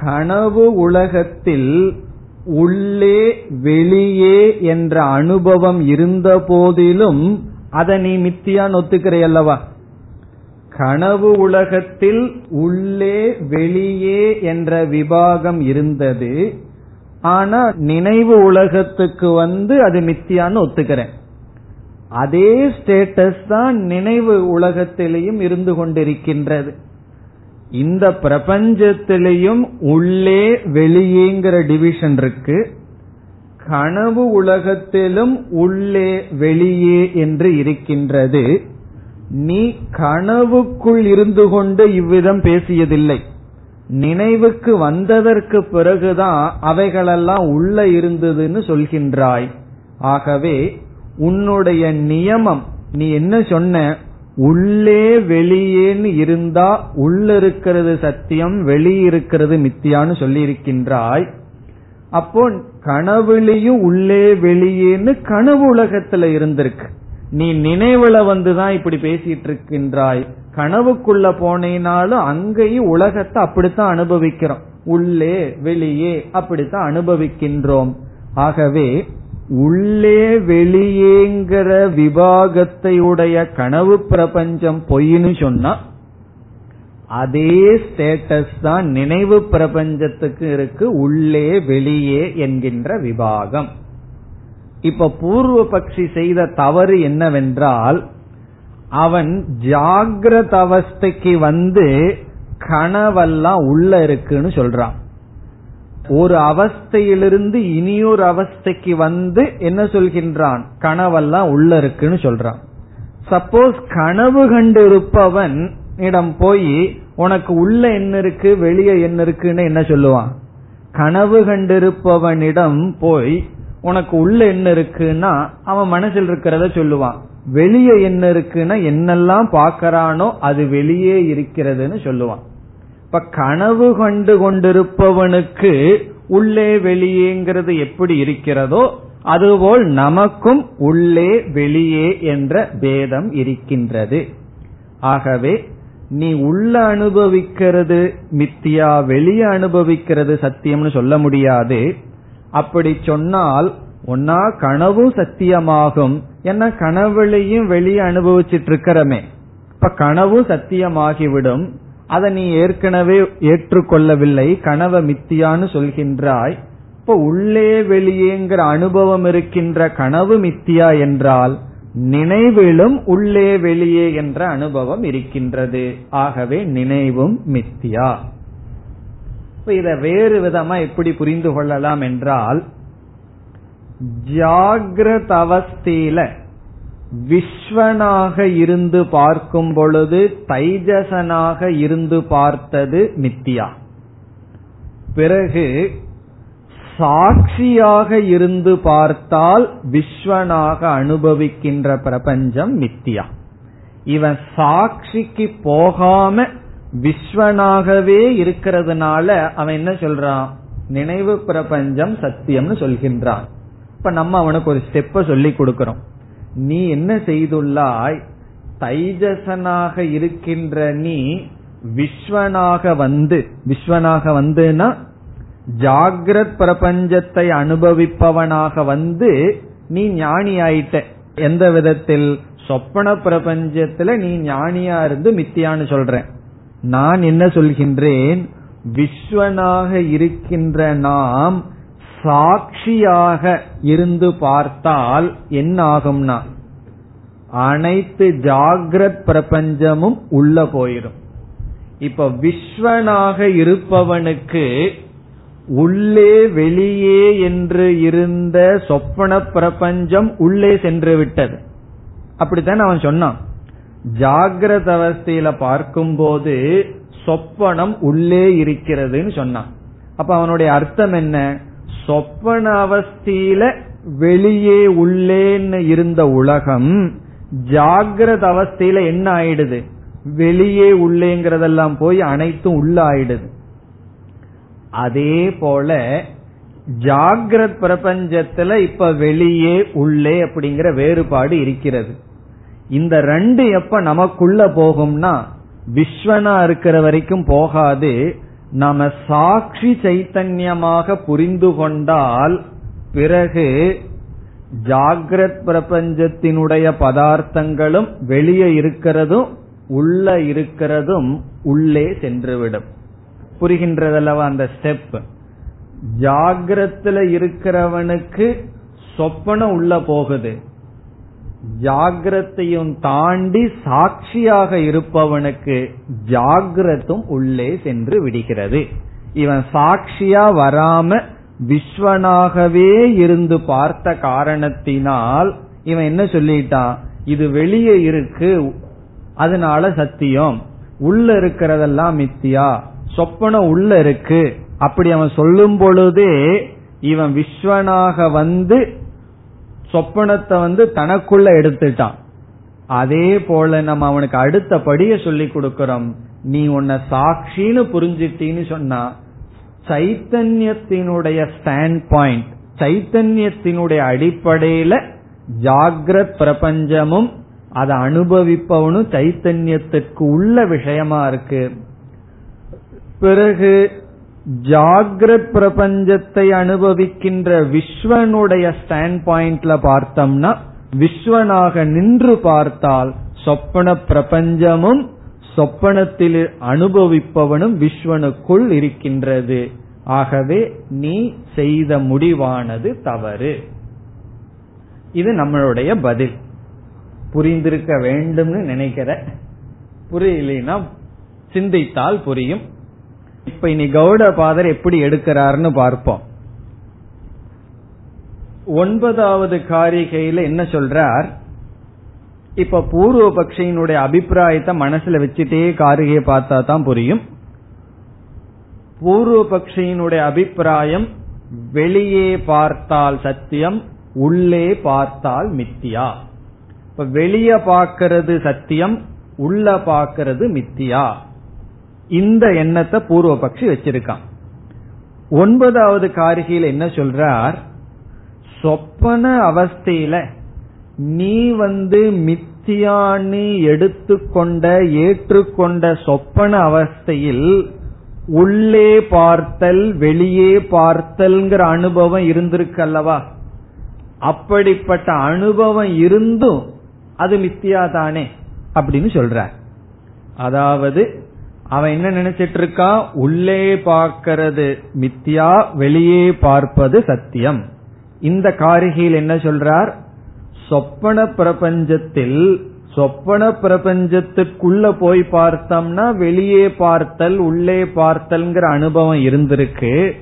கனவு உலகத்தில் உள்ளே வெளியே என்ற அனுபவம் இருந்த போதிலும் அதை நீ மித்தியான் ஒத்துக்கிறையல்லவா கனவு உலகத்தில் உள்ளே வெளியே என்ற விபாகம் இருந்தது ஆனா நினைவு உலகத்துக்கு வந்து அது மித்தியான்னு ஒத்துக்கிறேன். அதே ஸ்டேட்டஸ் தான் நினைவு உலகத்திலையும் இருந்து கொண்டிருக்கின்றது. இந்த பிரபஞ்சத்திலையும் உள்ளே வெளியேங்கிற டிவிஷன் இருக்கு. கனவு உலகத்திலும் உள்ளே வெளியே என்று இருக்கின்றது. நீ கனவுக்குள் இருந்து கொண்டு இவ்விதம் பேசியதில்லை. நினைவுக்கு வந்ததற்கு பிறகுதான் அவைகளெல்லாம் உள்ள இருந்ததுன்னு சொல்கின்றாய். ஆகவே உன்னுடைய நியமம் நீ என்ன சொன்ன? உள்ளே வெளியேன்னு இருந்தா உள்ள இருக்கிறது சத்தியம் வெளியிருக்கிறது மித்தியான்னு சொல்லி இருக்கின்றாய் அப்போ கனவுலையும் உள்ளே வெளியேன்னு கனவு உலகத்துல இருந்திருக்கு. நீ நினைவுல வந்துதான் இப்படி பேசிட்டு இருக்கின்றாய் கனவுக்குள்ள போனேனாலும் அங்கேயும் உலகத்தை அப்படித்தான் அனுபவிக்கிறோம். உள்ளே வெளியே அப்படித்தான் அனுபவிக்கின்றோம். ஆகவே உள்ளே வெளியேங்கிற விபாகத்தை உடைய கனவு பிரபஞ்சம் பொய்னு சொன்னா அதே ஸ்டேட்டஸ் தான் நினைவு பிரபஞ்சத்துக்கு இருக்கு உள்ளே வெளியே என்கின்ற விபாகம் இப்ப பூர்வ பக்ஷி செய்த தவறு என்னவென்றால் அவன் ஜாகிரத அவஸ்தைக்கு வந்து கனவெல்லாம் உள்ள இருக்குன்னு சொல்றான். ஒரு அவஸ்தையிலிருந்து இனியொரு அவஸ்தைக்கு வந்து என்ன சொல்கின்றான்? கனவெல்லாம் உள்ள இருக்குன்னு சொல்றான். சப்போஸ் கனவு கண்டு இருப்பவன் இடம் போய் உனக்கு உள்ள என்ன இருக்கு? வெளியே என்ன இருக்குன்னு என்ன சொல்லுவான்? கனவு கண்டிருப்பவனிடம் போய் உனக்கு உள்ள என்ன இருக்குன்னா? அவன் மனசில் இருக்கிறத சொல்லுவான். வெளியே என்ன இருக்குன்னா என்னெல்லாம் பாக்கறானோ அது வெளியே இருக்கிறதுன்னு சொல்லுவான். இப்ப கனவு கண்டு கொண்டிருப்பவனுக்கு உள்ளே வெளியேங்கிறது எப்படி இருக்கிறதோ அதுபோல் நமக்கும் உள்ளே வெளியே என்ற பேதம் இருக்கின்றது. ஆகவே நீ உள்ள அனுபவிக்கிறது மித்தியா வெளியே அனுபவிக்கிறது சத்தியம்னு சொல்ல முடியாது. அப்படி சொன்னால் ஒன்னா கனவும் சத்தியமாகும். ஏன்னா கனவுலையும் வெளியே அனுபவிச்சிட்டு இருக்கிறமே இப்ப கனவு சத்தியமாகிவிடும். அதை நீ ஏற்கனவே ஏற்றுக்கொள்ளவில்லை கனவை மித்தியான்னு சொல்கின்றாய். இப்ப உள்ளே வெளியேங்கிற அனுபவம் இருக்கின்ற கனவு மித்தியா என்றால் நினைவிலும் உள்ளே வெளியே என்ற அனுபவம் இருக்கின்றது. ஆகவே நினைவும் மித்தியா. இத வேறு விதமா எப்படி புரிந்து கொள்ளலாம் என்றால் ஜாகிரத அவஸ்தையில விஸ்வனாக இருந்து பார்க்கும் பொழுது தைஜசனாக இருந்து பார்த்தது மித்தியா. பிறகு சாட்சியாக இருந்து பார்த்தால் விஸ்வனாக அனுபவிக்கின்ற பிரபஞ்சம் மித்தியா. இவன் சாட்சிக்கு போகாம விஸ்வனாகவே இருக்கிறதுனால அவன் என்ன சொல்றான்? நினைவு பிரபஞ்சம் சத்தியம்னு சொல்கின்றான். இப்ப நம்ம அவனுக்கு ஒரு ஸ்டெப்ப சொல்லி கொடுக்கிறோம். நீ என்ன செய்துள்ளாய்? தைஜசனாக இருக்கின்ற நீ விஸ்வனாக வந்து விஸ்வனாக வந்துனா ஜாகிரத் பிரபஞ்சத்தை அனுபவிப்பவனாக வந்து நீ ஞானி ஆயிட்ட எந்த விதத்தில்? சொப்பன பிரபஞ்சத்துல நீ ஞானியா இருந்து மித்தியான்னு சொல்றேன். நான் என்ன சொல்கின்றேன்? விஸ்வனாக இருக்கின்ற நாம் சாட்சியாக இருந்து பார்த்தால் என்ன ஆகும்னா அனைத்து ஜாகிரத் பிரபஞ்சமும் உள்ள போயிடும் இப்ப விஸ்வனாக இருப்பவனுக்கு உள்ளே வெளியே என்று இருந்த சொப்பன பிரபஞ்சம் உள்ளே சென்று விட்டது. அப்படித்தான் அவன் சொன்னான். ஜாகிரத அவஸ்தையில பார்க்கும்போது சொப்பனம் உள்ளே இருக்கிறதுன்னு சொன்னான். அப்ப அவனுடைய அர்த்தம் என்ன? சொப்பன அவஸ்தியில வெளியே உள்ளேன்னு இருந்த உலகம் ஜாகிரத அவஸ்தையில என்ன ஆயிடுது? வெளியே உள்ளேங்கிறதெல்லாம் போய் அனைத்தும் உள்ள ஆயிடுது அதே போல ஜாகிரத் பிரபஞ்சத்துல இப்ப வெளியே உள்ளே அப்படிங்கிற வேறுபாடு இருக்கிறது. இந்த ரெண்டு எப்ப நமக்குள்ள போகும்னா விஸ்வனா இருக்கிற வரைக்கும் போகாது நாம சாட்சி சைத்தன்யமாக புரிந்து கொண்டால் பிறகு ஜாகிரத் பிரபஞ்சத்தினுடைய பதார்த்தங்களும் வெளியே இருக்கிறதும் உள்ள இருக்கிறதும் உள்ளே சென்றுவிடும். புரிகின்றதல்லவா அந்த ஸ்டெப் ஜாகிரத்துல இருக்கிறவனுக்கு சொப்பனம் உள்ள போகுது. ஜாகிரத்தையும் தாண்டி சாட்சியாக இருப்பவனுக்கு ஜாகிரத்தும் உள்ளே சென்று விடுகிறது. இவன் சாட்சியா வராம விஸ்வனாகவே இருந்து பார்த்த காரணத்தினால் இவன் என்ன சொல்லிட்டான்? இது வெளியே இருக்கு அதனால சத்தியம். உள்ள இருக்கிறதெல்லாம் மித்தியா. சொப்பனம் உள்ள இருக்கு. அப்படி அவன் சொல்லும் பொழுதே இவன் விஸ்வனாக வந்து சொப்பனத்தை வந்து தனக்குள்ள எடுத்துட்டான். அதே போல நம்ம அவனுக்கு அடுத்த படிய சொல்லி கொடுக்கிறோம். நீ உன்னை சாட்சின்னு புரிஞ்சிட்டின்னு சொன்னா சைத்தன்யத்தினுடைய ஸ்டாண்ட் பாயிண்ட் சைத்தன்யத்தினுடைய அடிப்படையில ஜாகிரத் பிரபஞ்சமும் அதை அனுபவிப்பவனும் சைத்தன்யத்திற்கு உள்ள விஷயமா இருக்கு. பிறகு ஜாகிரத் பிரபஞ்சத்தை அனுபவிக்கின்ற விஸ்வனுடைய ஸ்டாண்ட் பாயிண்ட்ல பார்த்தோம்னா விஸ்வனாக நின்று பார்த்தால் சொப்பன பிரபஞ்சமும் சொப்பனத்தில் அனுபவிப்பவனும் விஸ்வனுக்குள் இருக்கின்றது. ஆகவே நீ செய்த முடிவானது தவறு. இது நம்மளுடைய பதில். புரிந்திருக்க வேண்டும்னு நினைக்கிற. புரியலைன்னா சிந்தித்தால் புரியும். இப்ப இனி கௌட பாதர் எப்படி எடுக்கிறார்னு பார்ப்போம். ஒன்பதாவது காரிகையில என்ன சொல்றார்? இப்ப பூர்வ பக்ஷியினுடைய அபிப்பிராயத்தை மனசுல வச்சுட்டே காரிகையை பார்த்தா தான் புரியும். பூர்வ பக்ஷியினுடைய அபிப்பிராயம் வெளியே பார்த்தால் சத்தியம் உள்ளே பார்த்தால் மித்தியா. இப்ப வெளியே பார்க்கிறது சத்தியம் உள்ள பார்க்கிறது மித்தியா. இந்த எண்ணத்தை பூர்வ பக்ஷி வச்சிருக்கான். ஒன்பதாவது காரிகையில் என்ன சொல்றார்? சொப்பன அவஸ்தையில நீ வந்து மித்தியான்னு எடுத்துக்கொண்ட ஏற்றுக்கொண்ட சொப்பன அவஸ்தையில் உள்ளே பார்த்தல் வெளியே பார்த்தல்ங்கிற அனுபவம் இருந்திருக்கு அல்லவா? அப்படிப்பட்ட அனுபவம் இருந்தும் அது மித்தியா தானே அப்படின்னு சொல்ற அதாவது அவன் என்ன நினைச்சிட்டு இருக்கான் உள்ளே பார்க்கிறது. மித்தியா வெளியே பார்ப்பது சத்தியம். இந்த காரிகையில் என்ன சொல்றார்? சொப்பன பிரபஞ்சத்தில் சொப்பன பிரபஞ்சத்துக்குள்ள போய் பார்த்தோம்னா வெளியே பார்த்தல் உள்ளே பார்த்தல்ங்கிற அனுபவம் இருந்திருக்கு.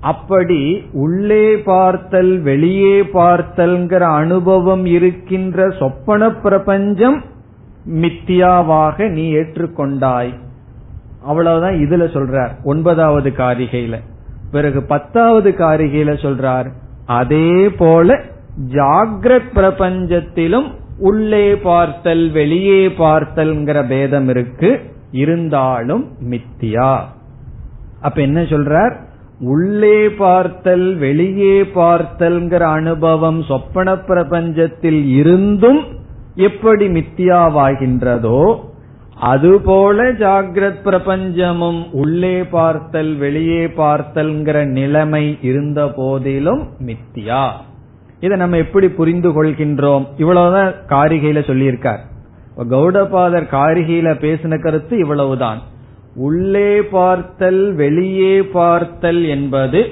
அப்படி உள்ளே பார்த்தல் வெளியே பார்த்தல்ங்கிற அனுபவம் இருக்கின்ற சொப்பன பிரபஞ்சம் மித்தியாவாக நீ ஏற்றுக்கொண்டாய். அவ்வளவுதான் இதுல சொல்றார். ஒன்பதாவது காரிகையில. பிறகு பத்தாவது காரிகையில சொல்றார். அதே போல ஜாகிரத் பிரபஞ்சத்திலும் உள்ளே பார்த்தல் வெளியே பார்த்தல்ங்கிற பேதம் இருக்கு. இருந்தாலும் மித்தியா. அப்ப என்ன சொல்றார்? உள்ளே பார்த்தல் வெளியே பார்த்தல்ங்கிற அனுபவம் சொப்பன பிரபஞ்சத்தில் இருந்தும் எப்படி மித்தியாவாகின்றதோ அதுபோல ஜாகிரத் பிரபஞ்சமும் உள்ளே பார்த்தல் வெளியே பார்த்தல்ங்கிற நிலைமை இருந்த போதிலும் மித்தியா. இதை நம்ம எப்படி புரிந்து கொள்கின்றோம்? இவ்வளவுதான் காரிகையில சொல்லியிருக்கார். கௌடபாதர் காரிகையில பேசின கருத்து இவ்வளவுதான். உள்ளே பார்த்தல் வெளியே பார்த்தல் என்பது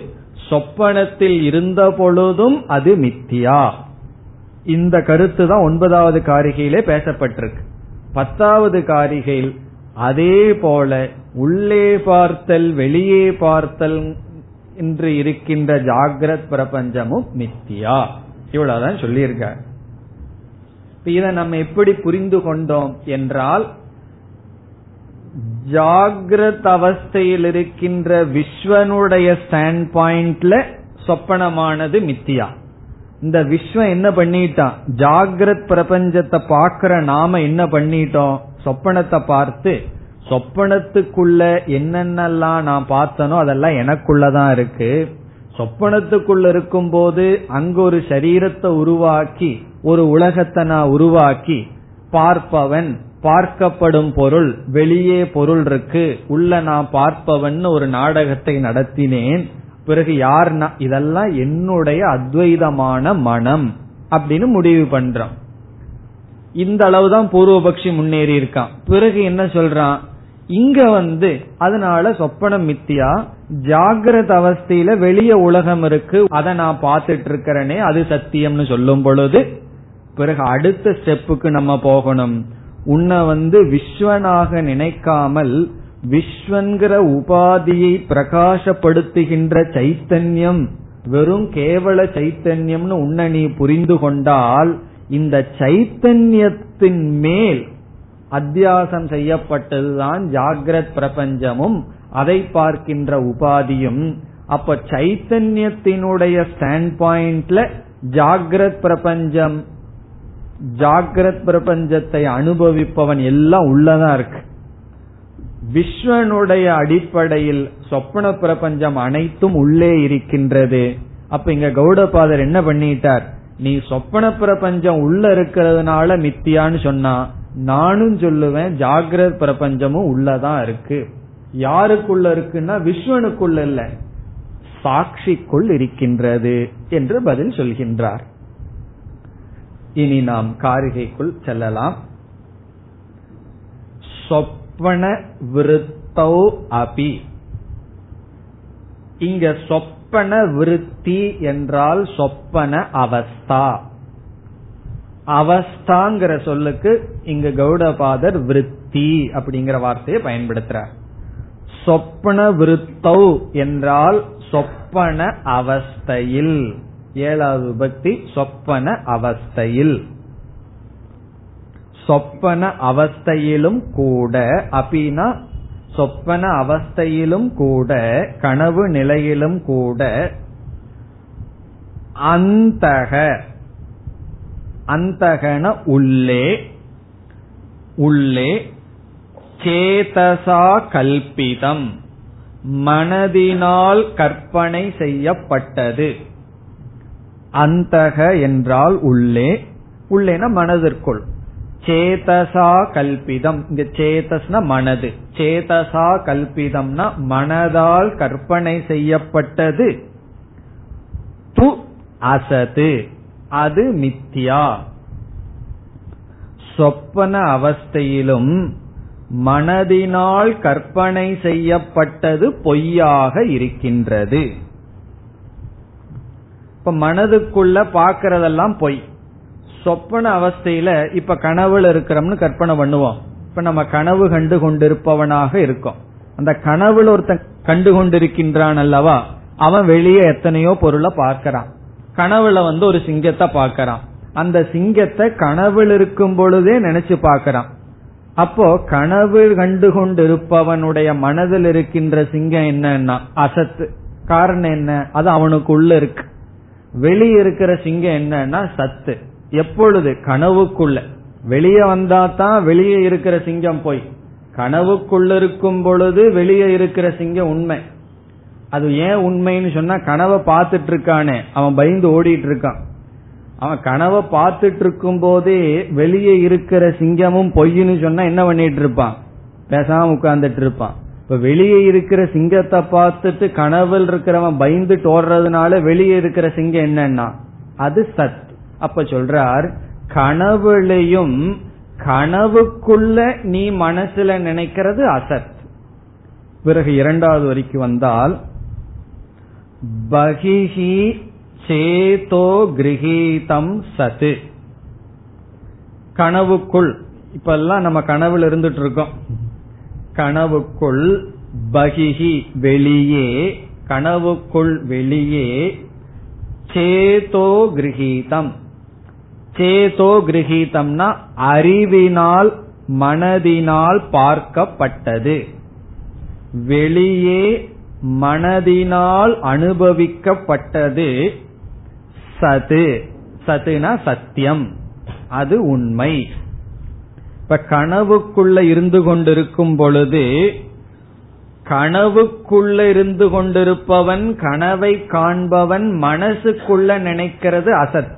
சொப்பனத்தில் இருந்த பொழுதும் அது மித்தியா. இந்த கருத்து தான் ஒன்பதாவது காரிகையிலே பேசப்பட்டிருக்கு. பத்தாவது காரிகையில் அதே போல உள்ளே பார்த்தல் வெளியே பார்த்தல் என்று இருக்கின்ற ஜாகிரத் பிரபஞ்சமும் மித்தியா இவ்வளவுதான் சொல்லியிருக்கார். இதை நம்ம எப்படி புரிந்து கொண்டோம் என்றால் ஜாகிரத் அவஸ்தையில் இருக்கின்ற விஸ்வனுடைய ஸ்டாண்ட் பாயிண்ட்ல சொப்பனமானது மித்தியா இந்த விஸ்வம் என்ன பண்ணிட்டான்? ஜாகிரத் பிரபஞ்சத்தை பாக்குற நாம என்ன பண்ணிட்டோம்? சொப்பனத்தை பார்த்து சொப்பனத்துக்குள்ள என்னென்னலாம் நான் பார்த்தனோ அதெல்லாம் எனக்குள்ளதான் இருக்கு. சொப்பனத்துக்குள்ள இருக்கும் போது அங்க ஒரு சரீரத்தை உருவாக்கி ஒரு உலகத்தை நான் உருவாக்கி பார்ப்பவன் பார்க்கப்படும் பொருள் வெளியே பொருள் இருக்கு. உள்ள நான் பார்ப்பவன் ஒரு நாடகத்தை நடத்தினேன். பிறகு யாருன்னா இதெல்லாம் என்னுடைய அத்வைதமான மனம் அப்படின்னு முடிவு பண்றான் இந்த அளவுதான் பூர்வபக்ஷி முன்னேறி இருக்கான். பிறகு என்ன சொல்றான்? இங்க வந்து அதனால சொப்பனம் மித்தியா ஜாகிரத அவஸ்தையில வெளிய உலகம் இருக்கு அதை நான் பார்த்துட்டு இருக்கிறேனே அது சத்தியம்னு சொல்லும் பொழுது பிறகு அடுத்த ஸ்டெப்புக்கு நம்ம போகணும். உன்னை வந்து விஸ்வனாக நினைக்காமல் விஸ்வன்கிற உபாதியை பிரகாசப்படுத்துகின்ற சைத்தன்யம் வெறும் கேவல சைத்தன்யம்னு உன்னை நீ புரிந்து கொண்டால் இந்த சைத்தன்யத்தின் மேல் அத்தியாசம் செய்யப்பட்டதுதான் ஜாகிரத் பிரபஞ்சமும் அதை பார்க்கின்ற உபாதியும். அப்ப சைத்தன்யத்தினுடைய ஸ்டாண்ட் பாயிண்ட்ல ஜாகிரத் பிரபஞ்சம் ஜாகிரத் பிரபஞ்சத்தை அனுபவிப்பவன் எல்லாம் உள்ளதான் இருக்கு. விஸ்வனுடைய அடிப்படையில் சொப்பன பிரபஞ்சம் அனைத்தும் உள்ளே இருக்கின்றது. அப்ப இங்க கௌடபாதர் என்ன பண்ணிட்டார்? நீ சொப்பன பிரபஞ்சம் உள்ள இருக்கிறதுனால மித்தியான்னு சொன்னா நானும் சொல்லுவேன் ஜாகிரத் பிரபஞ்சமும் உள்ளதான் இருக்கு. யாருக்குள்ள இருக்குன்னா விஸ்வனுக்குள்ள இல்ல சாட்சிக்குள் இருக்கின்றது என்று பதில் சொல்கின்றார். இனி நாம் காரிகைக்குள் செல்லலாம். சொப்பன விருத்தௌ அபி. இங்க சொப்பன விருத்தி என்றால் சொப்பன அவஸ்தா. அவஸ்தாங்கிற சொல்லுக்கு இங்க கௌடபாதர் விருத்தி அப்படிங்கிற வார்த்தையை பயன்படுத்துறார். சொப்பன விருத்தௌ என்றால் சொப்பன அவஸ்தையில். ஏழாவது விபக்தி சொப்பன அவஸ்தையில். சொப்பன அவஸ்தையிலும் கூட அபினா சொப்பன அவஸ்தையிலும் கூட கனவு நிலையிலும் கூட அந்தக அந்தகன உள்ளே உள்ளே சேதசா கல்பிதம் மனதினால் கற்பனை செய்யப்பட்டது. அந்தக என்றால் உள்ளே உள்ளேன மனதிற்குள். சேதசா கல்பிதம். இங்க சேதஸ்னா மனது. சேதசா கல்பிதம்னா மனதால் கற்பனை செய்யப்பட்டது. து அசது. அது மித்யா. சொப்பன அவஸ்தையிலும் மனதினால் கற்பனை செய்யப்பட்டது பொய்யாக இருக்கின்றது. இப்ப மனதுக்குள்ள பாக்கிறதெல்லாம் பொய். சொப்பன அவஸ்தையில இப்ப கனவுல இருக்கிறோம்னு கற்பனை பண்ணுவோம். இப்ப நம்ம கனவு கண்டு கொண்டிருப்பவனாக இருக்கோம். அந்த கனவுல ஒருத்தன் கண்டு கொண்டிருக்கின்றான் அல்லவா? அவன் வெளியே எத்தனையோ பொருளை பார்க்கறான். கனவுல வந்து ஒரு சிங்கத்தை பார்க்கறான். அந்த சிங்கத்தை கனவில் இருக்கும் பொழுதே நினைச்சு பார்க்கறான். அப்போ கனவு கண்டு கொண்டிருப்பவனுடைய மனதில் இருக்கின்ற சிங்கம் என்னன்னா அசத்து. காரணம் என்ன? அது அவனுக்குள்ள இருக்கு. வெளியே இருக்கிற சிங்கம் என்னன்னா சத்து. எப்பொழுது கனவுக்குள்ள வெளியே வந்தா தான் வெளியே இருக்கிற சிங்கம் போய் கனவுக்குள்ள இருக்கும் பொழுது வெளியே இருக்கிற சிங்கம் உண்மை. அது ஏன் உண்மைன்னு சொன்னா கனவை பார்த்துட்டு இருக்கானே அவன் பயந்து ஓடிட்டு இருக்கான். அவன் கனவை பார்த்துட்டு இருக்கும் போதே வெளியே இருக்கிற சிங்கமும் பொய்ன்னு சொன்னா என்ன பண்ணிட்டு இருப்பான்? பேசாம உட்கார்ந்துட்டு இருப்பான். இப்ப வெளியே இருக்கிற சிங்கத்தை பார்த்துட்டு கனவில் இருக்கிறவன் பயந்துட்டு ஓடுறதுனால வெளியே இருக்கிற சிங்கம் என்னன்னா அது சத். அப்ப சொல்றார் கனவுலையும் கனவுக்குள்ள நீ மனசுல நினைக்கிறது அசத் பிறகு இரண்டாவது வரைக்கும் வந்தால் பகிஹி சேதோ கிரகீதம் சத்து கனவுக்குள் இப்ப எல்லாம் நம்ம கனவுல இருந்துட்டு இருக்கோம் கனவுக்குள் பகிஹி வெளியே கனவுக்குள் வெளியே சேதோ கிரகீதம். சேதோ கிரகிதம்னா அறிவினால் மனதினால் பார்க்கப்பட்டது. வெளியே மனதினால் அனுபவிக்கப்பட்டது சது. சதுனா சத்தியம். அது உண்மை. இப்ப கனவுக்குள்ள இருந்து கொண்டிருக்கும் பொழுது கனவுக்குள்ள இருந்து கொண்டிருப்பவன் கனவை காண்பவன் மனசுக்குள்ள நினைக்கிறது அசத்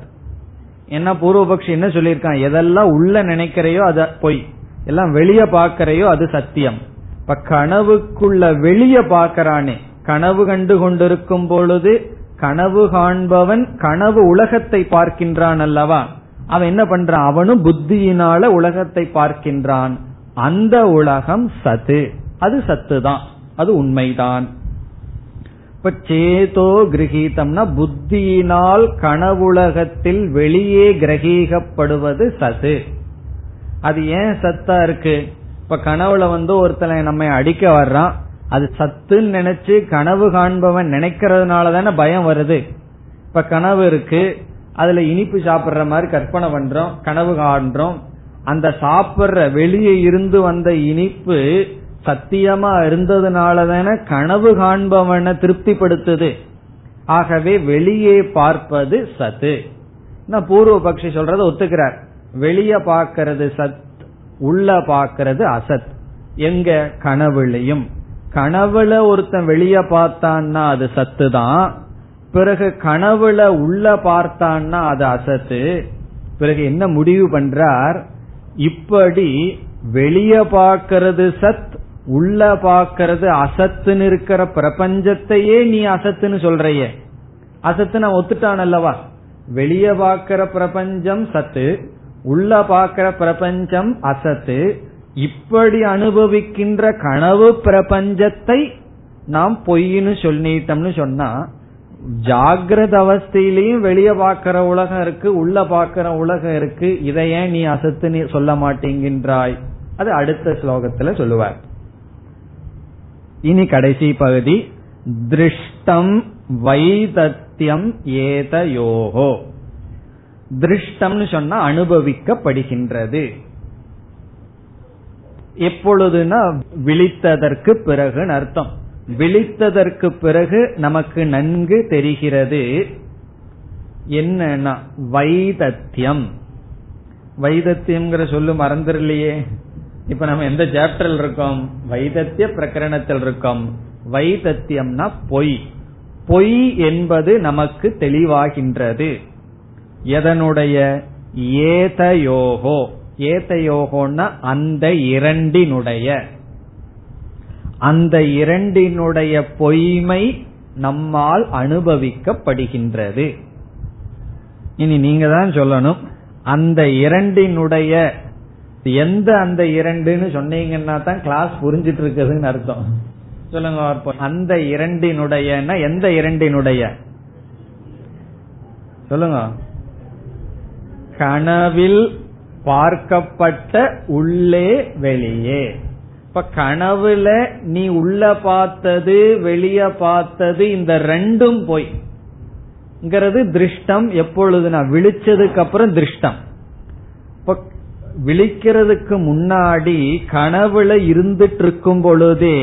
என்ன பூர்வபக்ஷி என்ன சொல்லியிருக்கான்? எதெல்லாம் உள்ள நினைக்கிறையோ அது பொய். எல்லாம் வெளிய பாக்கிறையோ அது சத்தியம். இப்ப கனவுக்குள்ள வெளிய பாக்கிறானே கனவு கண்டு கொண்டிருக்கும் பொழுது கனவு காண்பவன் கனவு உலகத்தை பார்க்கின்றான் அல்லவா? அவன் என்ன பண்றான்? அவனும் புத்தியினால உலகத்தை பார்க்கின்றான். அந்த உலகம் சத்து. அது சத்து தான் அது உண்மைதான். இப்ப சேதோ கிரகிதம்னா புத்தியினால் கனவுலகத்தில் வெளியே கிரகிக்கப்படுவது சத்து. அது ஏன் சத்தா இருக்கு? இப்ப கனவுல வந்து ஒருத்தனை நம்ம அடிக்க வர்றான். அது சத்துன்னு நினைச்சு கனவு காண்பவன் நினைக்கிறதுனால தானே பயம் வருது. இப்ப கனவு இருக்கு. அதுல இனிப்பு சாப்பிடுற மாதிரி கற்பனை பண்றோம் கனவு காண்றோம். அந்த சாப்பிடுற வெளியே இருந்து வந்த இனிப்பு சத்தியமா இருந்ததுனால தானே கனவு காண்பவனை திருப்திப்படுத்துது. ஆகவே வெளியே பார்ப்பது சத்து. நான் பூர்வ பக்ஷி சொல்றத ஒத்துக்கிறார். வெளிய பாக்கிறது சத் உள்ள பாக்கிறது அசத். எங்க? கனவுலையும். கனவுல ஒருத்தன் வெளிய பார்த்தான்னா அது சத்து தான் பிறகு கனவுல உள்ள பார்த்தான்னா அது அசத்து. பிறகு என்ன முடிவு பண்றார்? இப்படி வெளிய பார்க்கறது சத் உள்ள பாக்கிறது அசத்துன்னு இருக்கிற பிரபஞ்சத்தையே நீ அசத்துன்னு சொல்றைய. அசத்து நான் ஒத்துட்டான் அல்லவா? வெளிய பாக்கிற பிரபஞ்சம் சத்து உள்ள பாக்கிற பிரபஞ்சம் அசத்து. இப்படி அனுபவிக்கின்ற கனவு பிரபஞ்சத்தை நாம் பொய்ன்னு சொல்லிட்டோம்னு சொன்னா ஜாகிரத அவஸ்தையிலையும் வெளிய பாக்கிற உலகம் இருக்கு உள்ள பாக்கிற உலகம் இருக்கு. இதை ஏன் நீ அசத்து நீ சொல்ல மாட்டேங்கின்றாய்? அது அடுத்த ஸ்லோகத்துல சொல்லுவார். இனி கடைசி பகுதி திருஷ்டம் வைதத்தியம் ஏதயோகோ திருஷ்டம்னு சொன்னா அனுபவிக்கப்படுகின்றது. எப்பொழுதுனா விழித்ததற்கு பிறகு அர்த்தம். விழித்ததற்கு பிறகு நமக்கு நன்கு தெரிகிறது என்னன்னா வைதத்தியம் வைதத்தியம்ங்கிற சொல்லு மறந்துடலையே. இப்ப நம்ம எந்த சாப்டர்ல இருக்கோம்? வைதத்திய பிரகரணத்தில் இருக்கோம். வைதத்தியம்னா பொய். பொய் என்பது நமக்கு தெளிவாகின்றது. எதனுடைய? ஏதயோகோ. ஏதயோகோன்னா அந்த இரண்டினுடைய. அந்த இரண்டினுடைய பொய்மை நம்மால் அனுபவிக்கப்படுகின்றது. இனி நீங்க தான் சொல்லணும். அந்த இரண்டினுடைய எந்த அந்த இரண்டுன்னு சொன்னீங்கன்னா தான் கிளாஸ் புரிஞ்சிட்டு இருக்குதுன்னு அர்த்தம். சொல்லுங்க அந்த இரண்டினுடைய எந்த இரண்டினுடைய? சொல்லுங்க. கனவில் பார்க்கப்பட்ட உள்ளே வெளியே. இப்ப கனவுல நீ உள்ள பார்த்தது வெளிய பார்த்தது இந்த ரெண்டும் போய். திருஷ்டம் எப்பொழுது நான் விழிச்சதுக்கு அப்புறம் திருஷ்டம். விழிக்கிறதுக்கு முன்னாடி கனவுல இருந்துட்டு இருக்கும் பொழுதே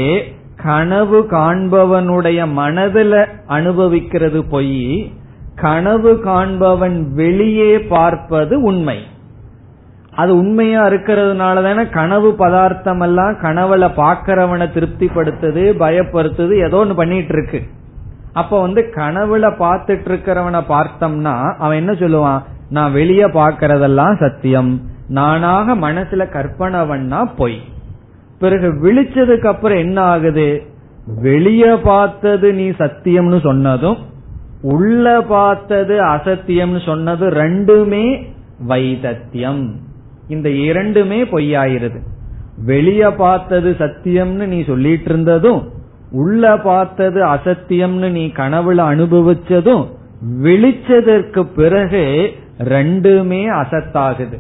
கனவு காண்பவனுடைய மனதில் அனுபவிக்கிறது பொய் கனவு காண்பவன் வெளியே பார்ப்பது உண்மை. அது உண்மையா இருக்கிறதுனால தானே கனவு பதார்த்தம் எல்லாம் கனவுல பாக்கிறவனை திருப்திப்படுத்துது பயப்படுத்துது ஏதோ ஒன்று பண்ணிட்டு இருக்கு அப்ப வந்து கனவுல பாத்துட்டு இருக்கிறவனை பார்த்தோம்னா அவன் என்ன சொல்லுவான்? நான் வெளியே பாக்கிறதெல்லாம் சத்தியம். நானாக மனசுல கற்பனை பண்ணா பொய். பிறகு விழிச்சதுக்கு அப்புறம் என்ன ஆகுது? வெளிய பார்த்தது நீ சத்தியம்னு சொன்னதும் உள்ள பார்த்தது அசத்தியம்னு சொன்னது ரெண்டுமே வைதத்தியம். இந்த இரண்டுமே பொய்யாயிருது. வெளிய பார்த்தது சத்தியம்னு நீ சொல்லிட்டு இருந்ததும் உள்ள பார்த்தது அசத்தியம்னு நீ கனவுல அனுபவிச்சதும் விழிச்சதற்கு பிறகு ரெண்டுமே அசத்தாகுது.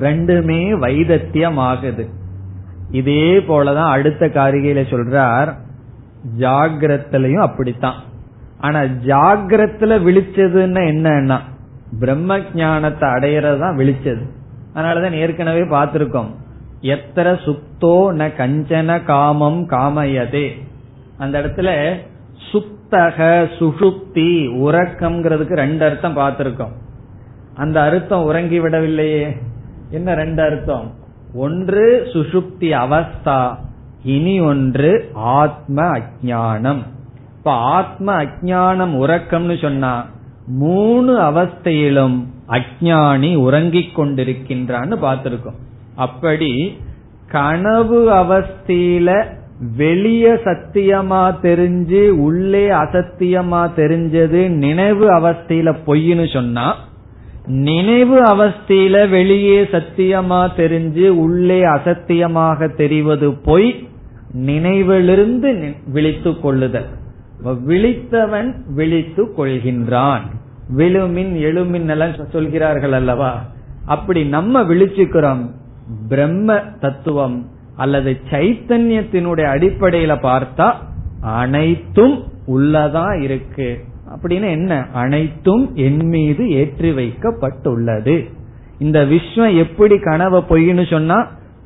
ரெண்டுமே வைதத்தியம் ஆகுது இதே போலதான் அடுத்த காரிகையில சொல்றார் ஜாகிரத்திலையும் அப்படித்தான். ஆனா ஜாகிரத்துல விழிச்சதுன்னா என்னன்னா பிரம்ம ஜானத்தை அடையறது தான் விழிச்சது. அதனாலதான் ஏற்கனவே பார்த்திருக்கோம் எத்தர சுப்தோ ந கஞ்சன காமம் காமயதே. அந்த இடத்துல சுப்தக சுஷுப்தி உறக்கம்ங்கிறதுக்கு ரெண்டு அர்த்தம் பார்த்திருக்கோம். அந்த அர்த்தம் உறங்கி விடவில்லையே. என்ன ரெண்டு அர்த்தம்? ஒன்று சுஷுப்தி அவஸ்தா இனி ஒன்று ஆத்ம அஜானம் இப்ப ஆத்ம அஜானம் உறக்கம்னு சொன்னா மூணு அவஸ்தையிலும் அஜானி உறங்கிக் கொண்டிருக்கின்றான்னு பார்த்திருக்கோம். அப்படி கனவு அவஸ்தையில வெளிய சத்தியமா தெரிஞ்சு உள்ளே அசத்தியமா தெரிஞ்சது நினைவு அவஸ்தையில பொய்னு சொன்னா நினைவு அவஸ்தையில வெளியே சத்தியமா தெரிஞ்சு உள்ளே அசத்தியமாக தெரிவது பொய் நினைவிலிருந்து விழித்து கொள்ளுதல். விழித்தவன் விழித்து கொள்கின்றான். விழுமின் எழுமின் எல்லாம் சொல்கிறார்கள் அல்லவா? அப்படி நம்ம விழிச்சுக்கிறோம் பிரம்ம தத்துவம் அல்லது சைத்தன்யத்தினுடைய அடிப்படையில பார்த்தா அனைத்தும் உள்ளதா இருக்கு. அப்படின்னு என்ன? அனைத்தும் என் மீது ஏற்றி வைக்கப்பட்டுள்ளது. இந்த விஸ்வம் எப்படி கனவை பொய்னு சொன்னா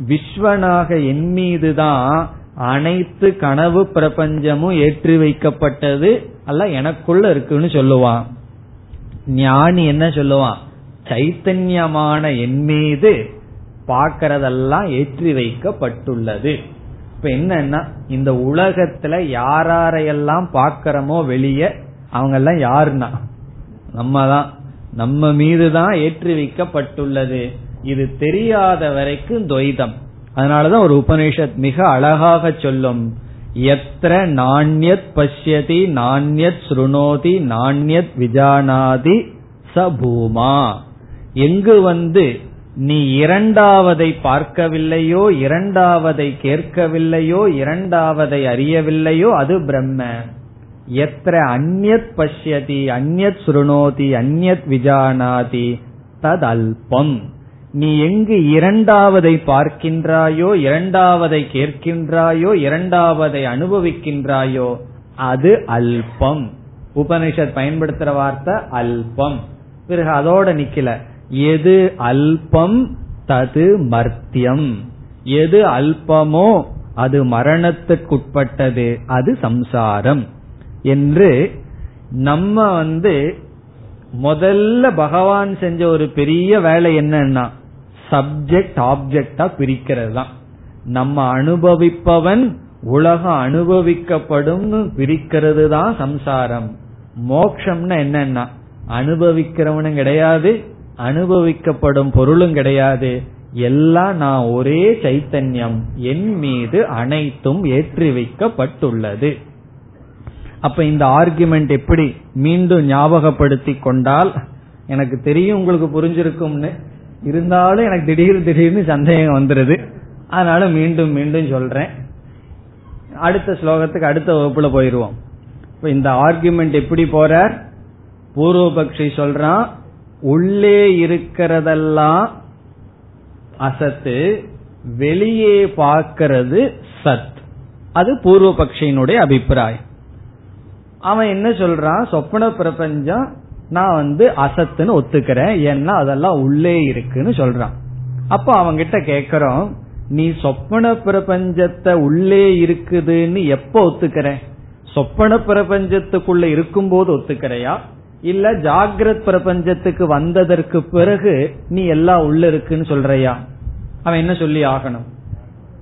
விஸ்வனாக என் மீது தான் அனைத்து கனவு பிரபஞ்சமும் ஏற்றி வைக்கப்பட்டது அல்ல எனக்குள்ள இருக்குன்னு சொல்லுவான். ஞானி என்ன சொல்லுவான்? சைத்தன்யமான என் மீது பார்க்கறதெல்லாம் ஏற்றி வைக்கப்பட்டுள்ளது. இப்ப என்னன்னா இந்த உலகத்துல யாரையெல்லாம் பாக்கிறோமோ வெளியே அவங்க எல்லாம் யாருன்னா? நம்ம தான் நம்ம மீதுதான் ஏற்றி வைக்கப்பட்டுள்ளது இது தெரியாத வரைக்கும் துவைதம் அதனாலதான் ஒரு உபனிஷத் மிக அழகாக சொல்லும். எத்திர நாண்யத் பஷ்யதி நாண்யத் ஸ்ருணோதி நாண்யத் விஜானாதி சபூமா எங்கு வந்து நீ இரண்டாவதை பார்க்கவில்லையோ இரண்டாவதை கேட்கவில்லையோ இரண்டாவதை அறியவில்லையோ அது பிரம்ம. எத்திர அந்நத் பஷ்யதி அந்நத் சுருணோதி அந்நத் விஜானாதி தத் அல்பம் நீ எங்கு இரண்டாவதை பார்க்கின்றாயோ இரண்டாவதை கேட்கின்றாயோ இரண்டாவதை அனுபவிக்கின்றாயோ அது அல்பம். உபனிஷத் பயன்படுத்துற வார்த்தை அல்பம். பிறகு அதோட நிக்கல. எது அல்பம்? தது மர்த்தியம். எது அல்பமோ அது மரணத்துக்குட்பட்டது. அது சம்சாரம். என்று நம்ம வந்து முதல்ல பகவான் செஞ்ச ஒரு பெரிய வேலை என்னன்னா சப்ஜெக்ட் ஆப்ஜெக்டா பிரிக்கிறது தான் நம்ம அனுபவிப்பவன் உலகம் அனுபவிக்கப்படும் பிரிக்கிறது தான் சம்சாரம். மோக்ஷம்னா என்னன்னா அனுபவிக்கிறவனும் கிடையாது அனுபவிக்கப்படும் பொருளும் கிடையாது. எல்லாம் நான் ஒரே சைத்தன்யம். என் மீது அனைத்தும் ஏற்றி வைக்கப்பட்டுள்ளது. அப்ப இந்த ஆர்குமெண்ட் எப்படி மீண்டும் ஞாபகப்படுத்தி கொண்டால் எனக்கு தெரியும் உங்களுக்கு புரிஞ்சிருக்கும்னு. இருந்தாலும் எனக்கு திடீர் திடீர்னு சந்தேகம் வந்துருது. அதனால மீண்டும் மீண்டும் சொல்றேன். அடுத்த ஸ்லோகத்துக்கு அடுத்த வகுப்புல போயிருவோம் இப்ப இந்த ஆர்குமெண்ட் எப்படி போறார்? பூர்வபக்ஷி சொல்றான் உள்ளே இருக்கிறதெல்லாம் அசத்து வெளியே பார்க்கிறது சத். அது பூர்வபக்ஷியினுடைய அபிப்பிராயம். அவன் என்ன சொல்றான்? சொப்பன பிரபஞ்சம் நான் வந்து அசத்துன்னு ஒத்துக்கிறேன். ஏன்னா அதெல்லாம் உள்ளே இருக்குன்னு சொல்றான். அப்ப அவங்கிட்ட கேக்குறோம் நீ சொப்பன பிரபஞ்சத்தை உள்ளே இருக்குதுன்னு எப்ப ஒத்துக்கிற சொப்பன பிரபஞ்சத்துக்குள்ள இருக்கும்போது ஒத்துக்கிறையா? இல்ல ஜாகிரத் பிரபஞ்சத்துக்கு வந்ததற்கு பிறகு நீ எல்லாம் உள்ள இருக்குன்னு சொல்றியா? அவன் என்ன சொல்லி ஆகணும்?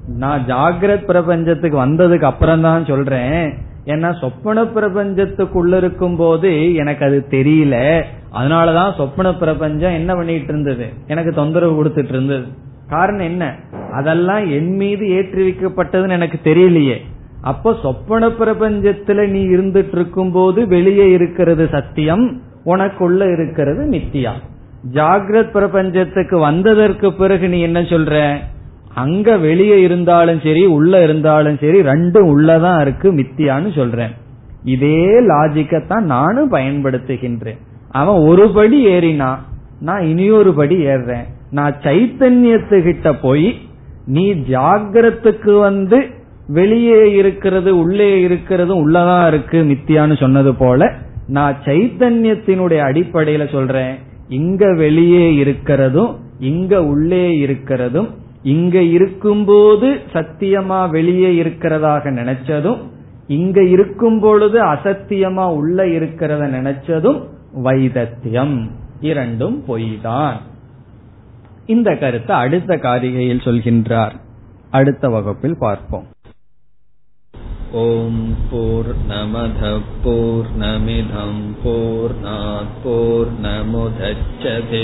நான் ஜாகிரத் பிரபஞ்சத்துக்கு வந்ததுக்கு அப்புறம் தான் சொல்றேன். ஏன்னா சொப்பன பிரபஞ்சத்துக்குள்ள இருக்கும் போது எனக்கு அது தெரியல. அதனாலதான் சொப்பன பிரபஞ்சம் என்ன பண்ணிட்டு இருந்தது? எனக்கு தொந்தரவு கொடுத்துட்டு இருந்தது. காரணம் என்ன? அதெல்லாம் என் மீது ஏற்றி வைக்கப்பட்டதுன்னு எனக்கு தெரியலையே. அப்ப சொப்பன பிரபஞ்சத்துல நீ இருந்துட்டு இருக்கும் போது வெளியே இருக்கிறது சத்தியம் உனக்குள்ள இருக்கிறது நித்தியா ஜாகிரத் பிரபஞ்சத்துக்கு வந்ததற்கு பிறகு நீ என்ன சொல்ற? அங்க வெளியே இருந்தாலும் சரி உள்ள இருந்தாலும் சரி ரெண்டும் உள்ளதான் இருக்கு மித்தியான்னு சொல்றேன். இதே லாஜிக்கத்தான் நானும் பயன்படுத்துகின்றேன். அவன் ஒரு படி ஏறினா நான் இனியொரு படி ஏறுறேன். நான் சைத்தன்யத்துக்கிட்ட போய் நீ ஜாகிரத்துக்கு வந்து வெளியே இருக்கிறது உள்ளே இருக்கிறது உள்ளதான் இருக்கு மித்தியான்னு சொன்னது போல நான் சைத்தன்யத்தினுடைய அடிப்படையில சொல்றேன். இங்க வெளியே இருக்கிறதும் இங்க உள்ளே இருக்கிறதும் இங்க இருக்கும்போது சத்தியமா வெளியே இருக்கிறதாக நினைச்சதும் இங்க இருக்கும் பொழுது அசத்தியமா உள்ள இருக்கிறத நினைச்சதும் வைதத்தியம் இரண்டும் பொய்தான் இந்த கருத்தை அடுத்த காரிகையில் சொல்கின்றார் அடுத்த வகுப்பில் பார்ப்போம் ॐ पूर्णमधः पूर्णमिदम् पूर्णात् पूर्णमुदच्छते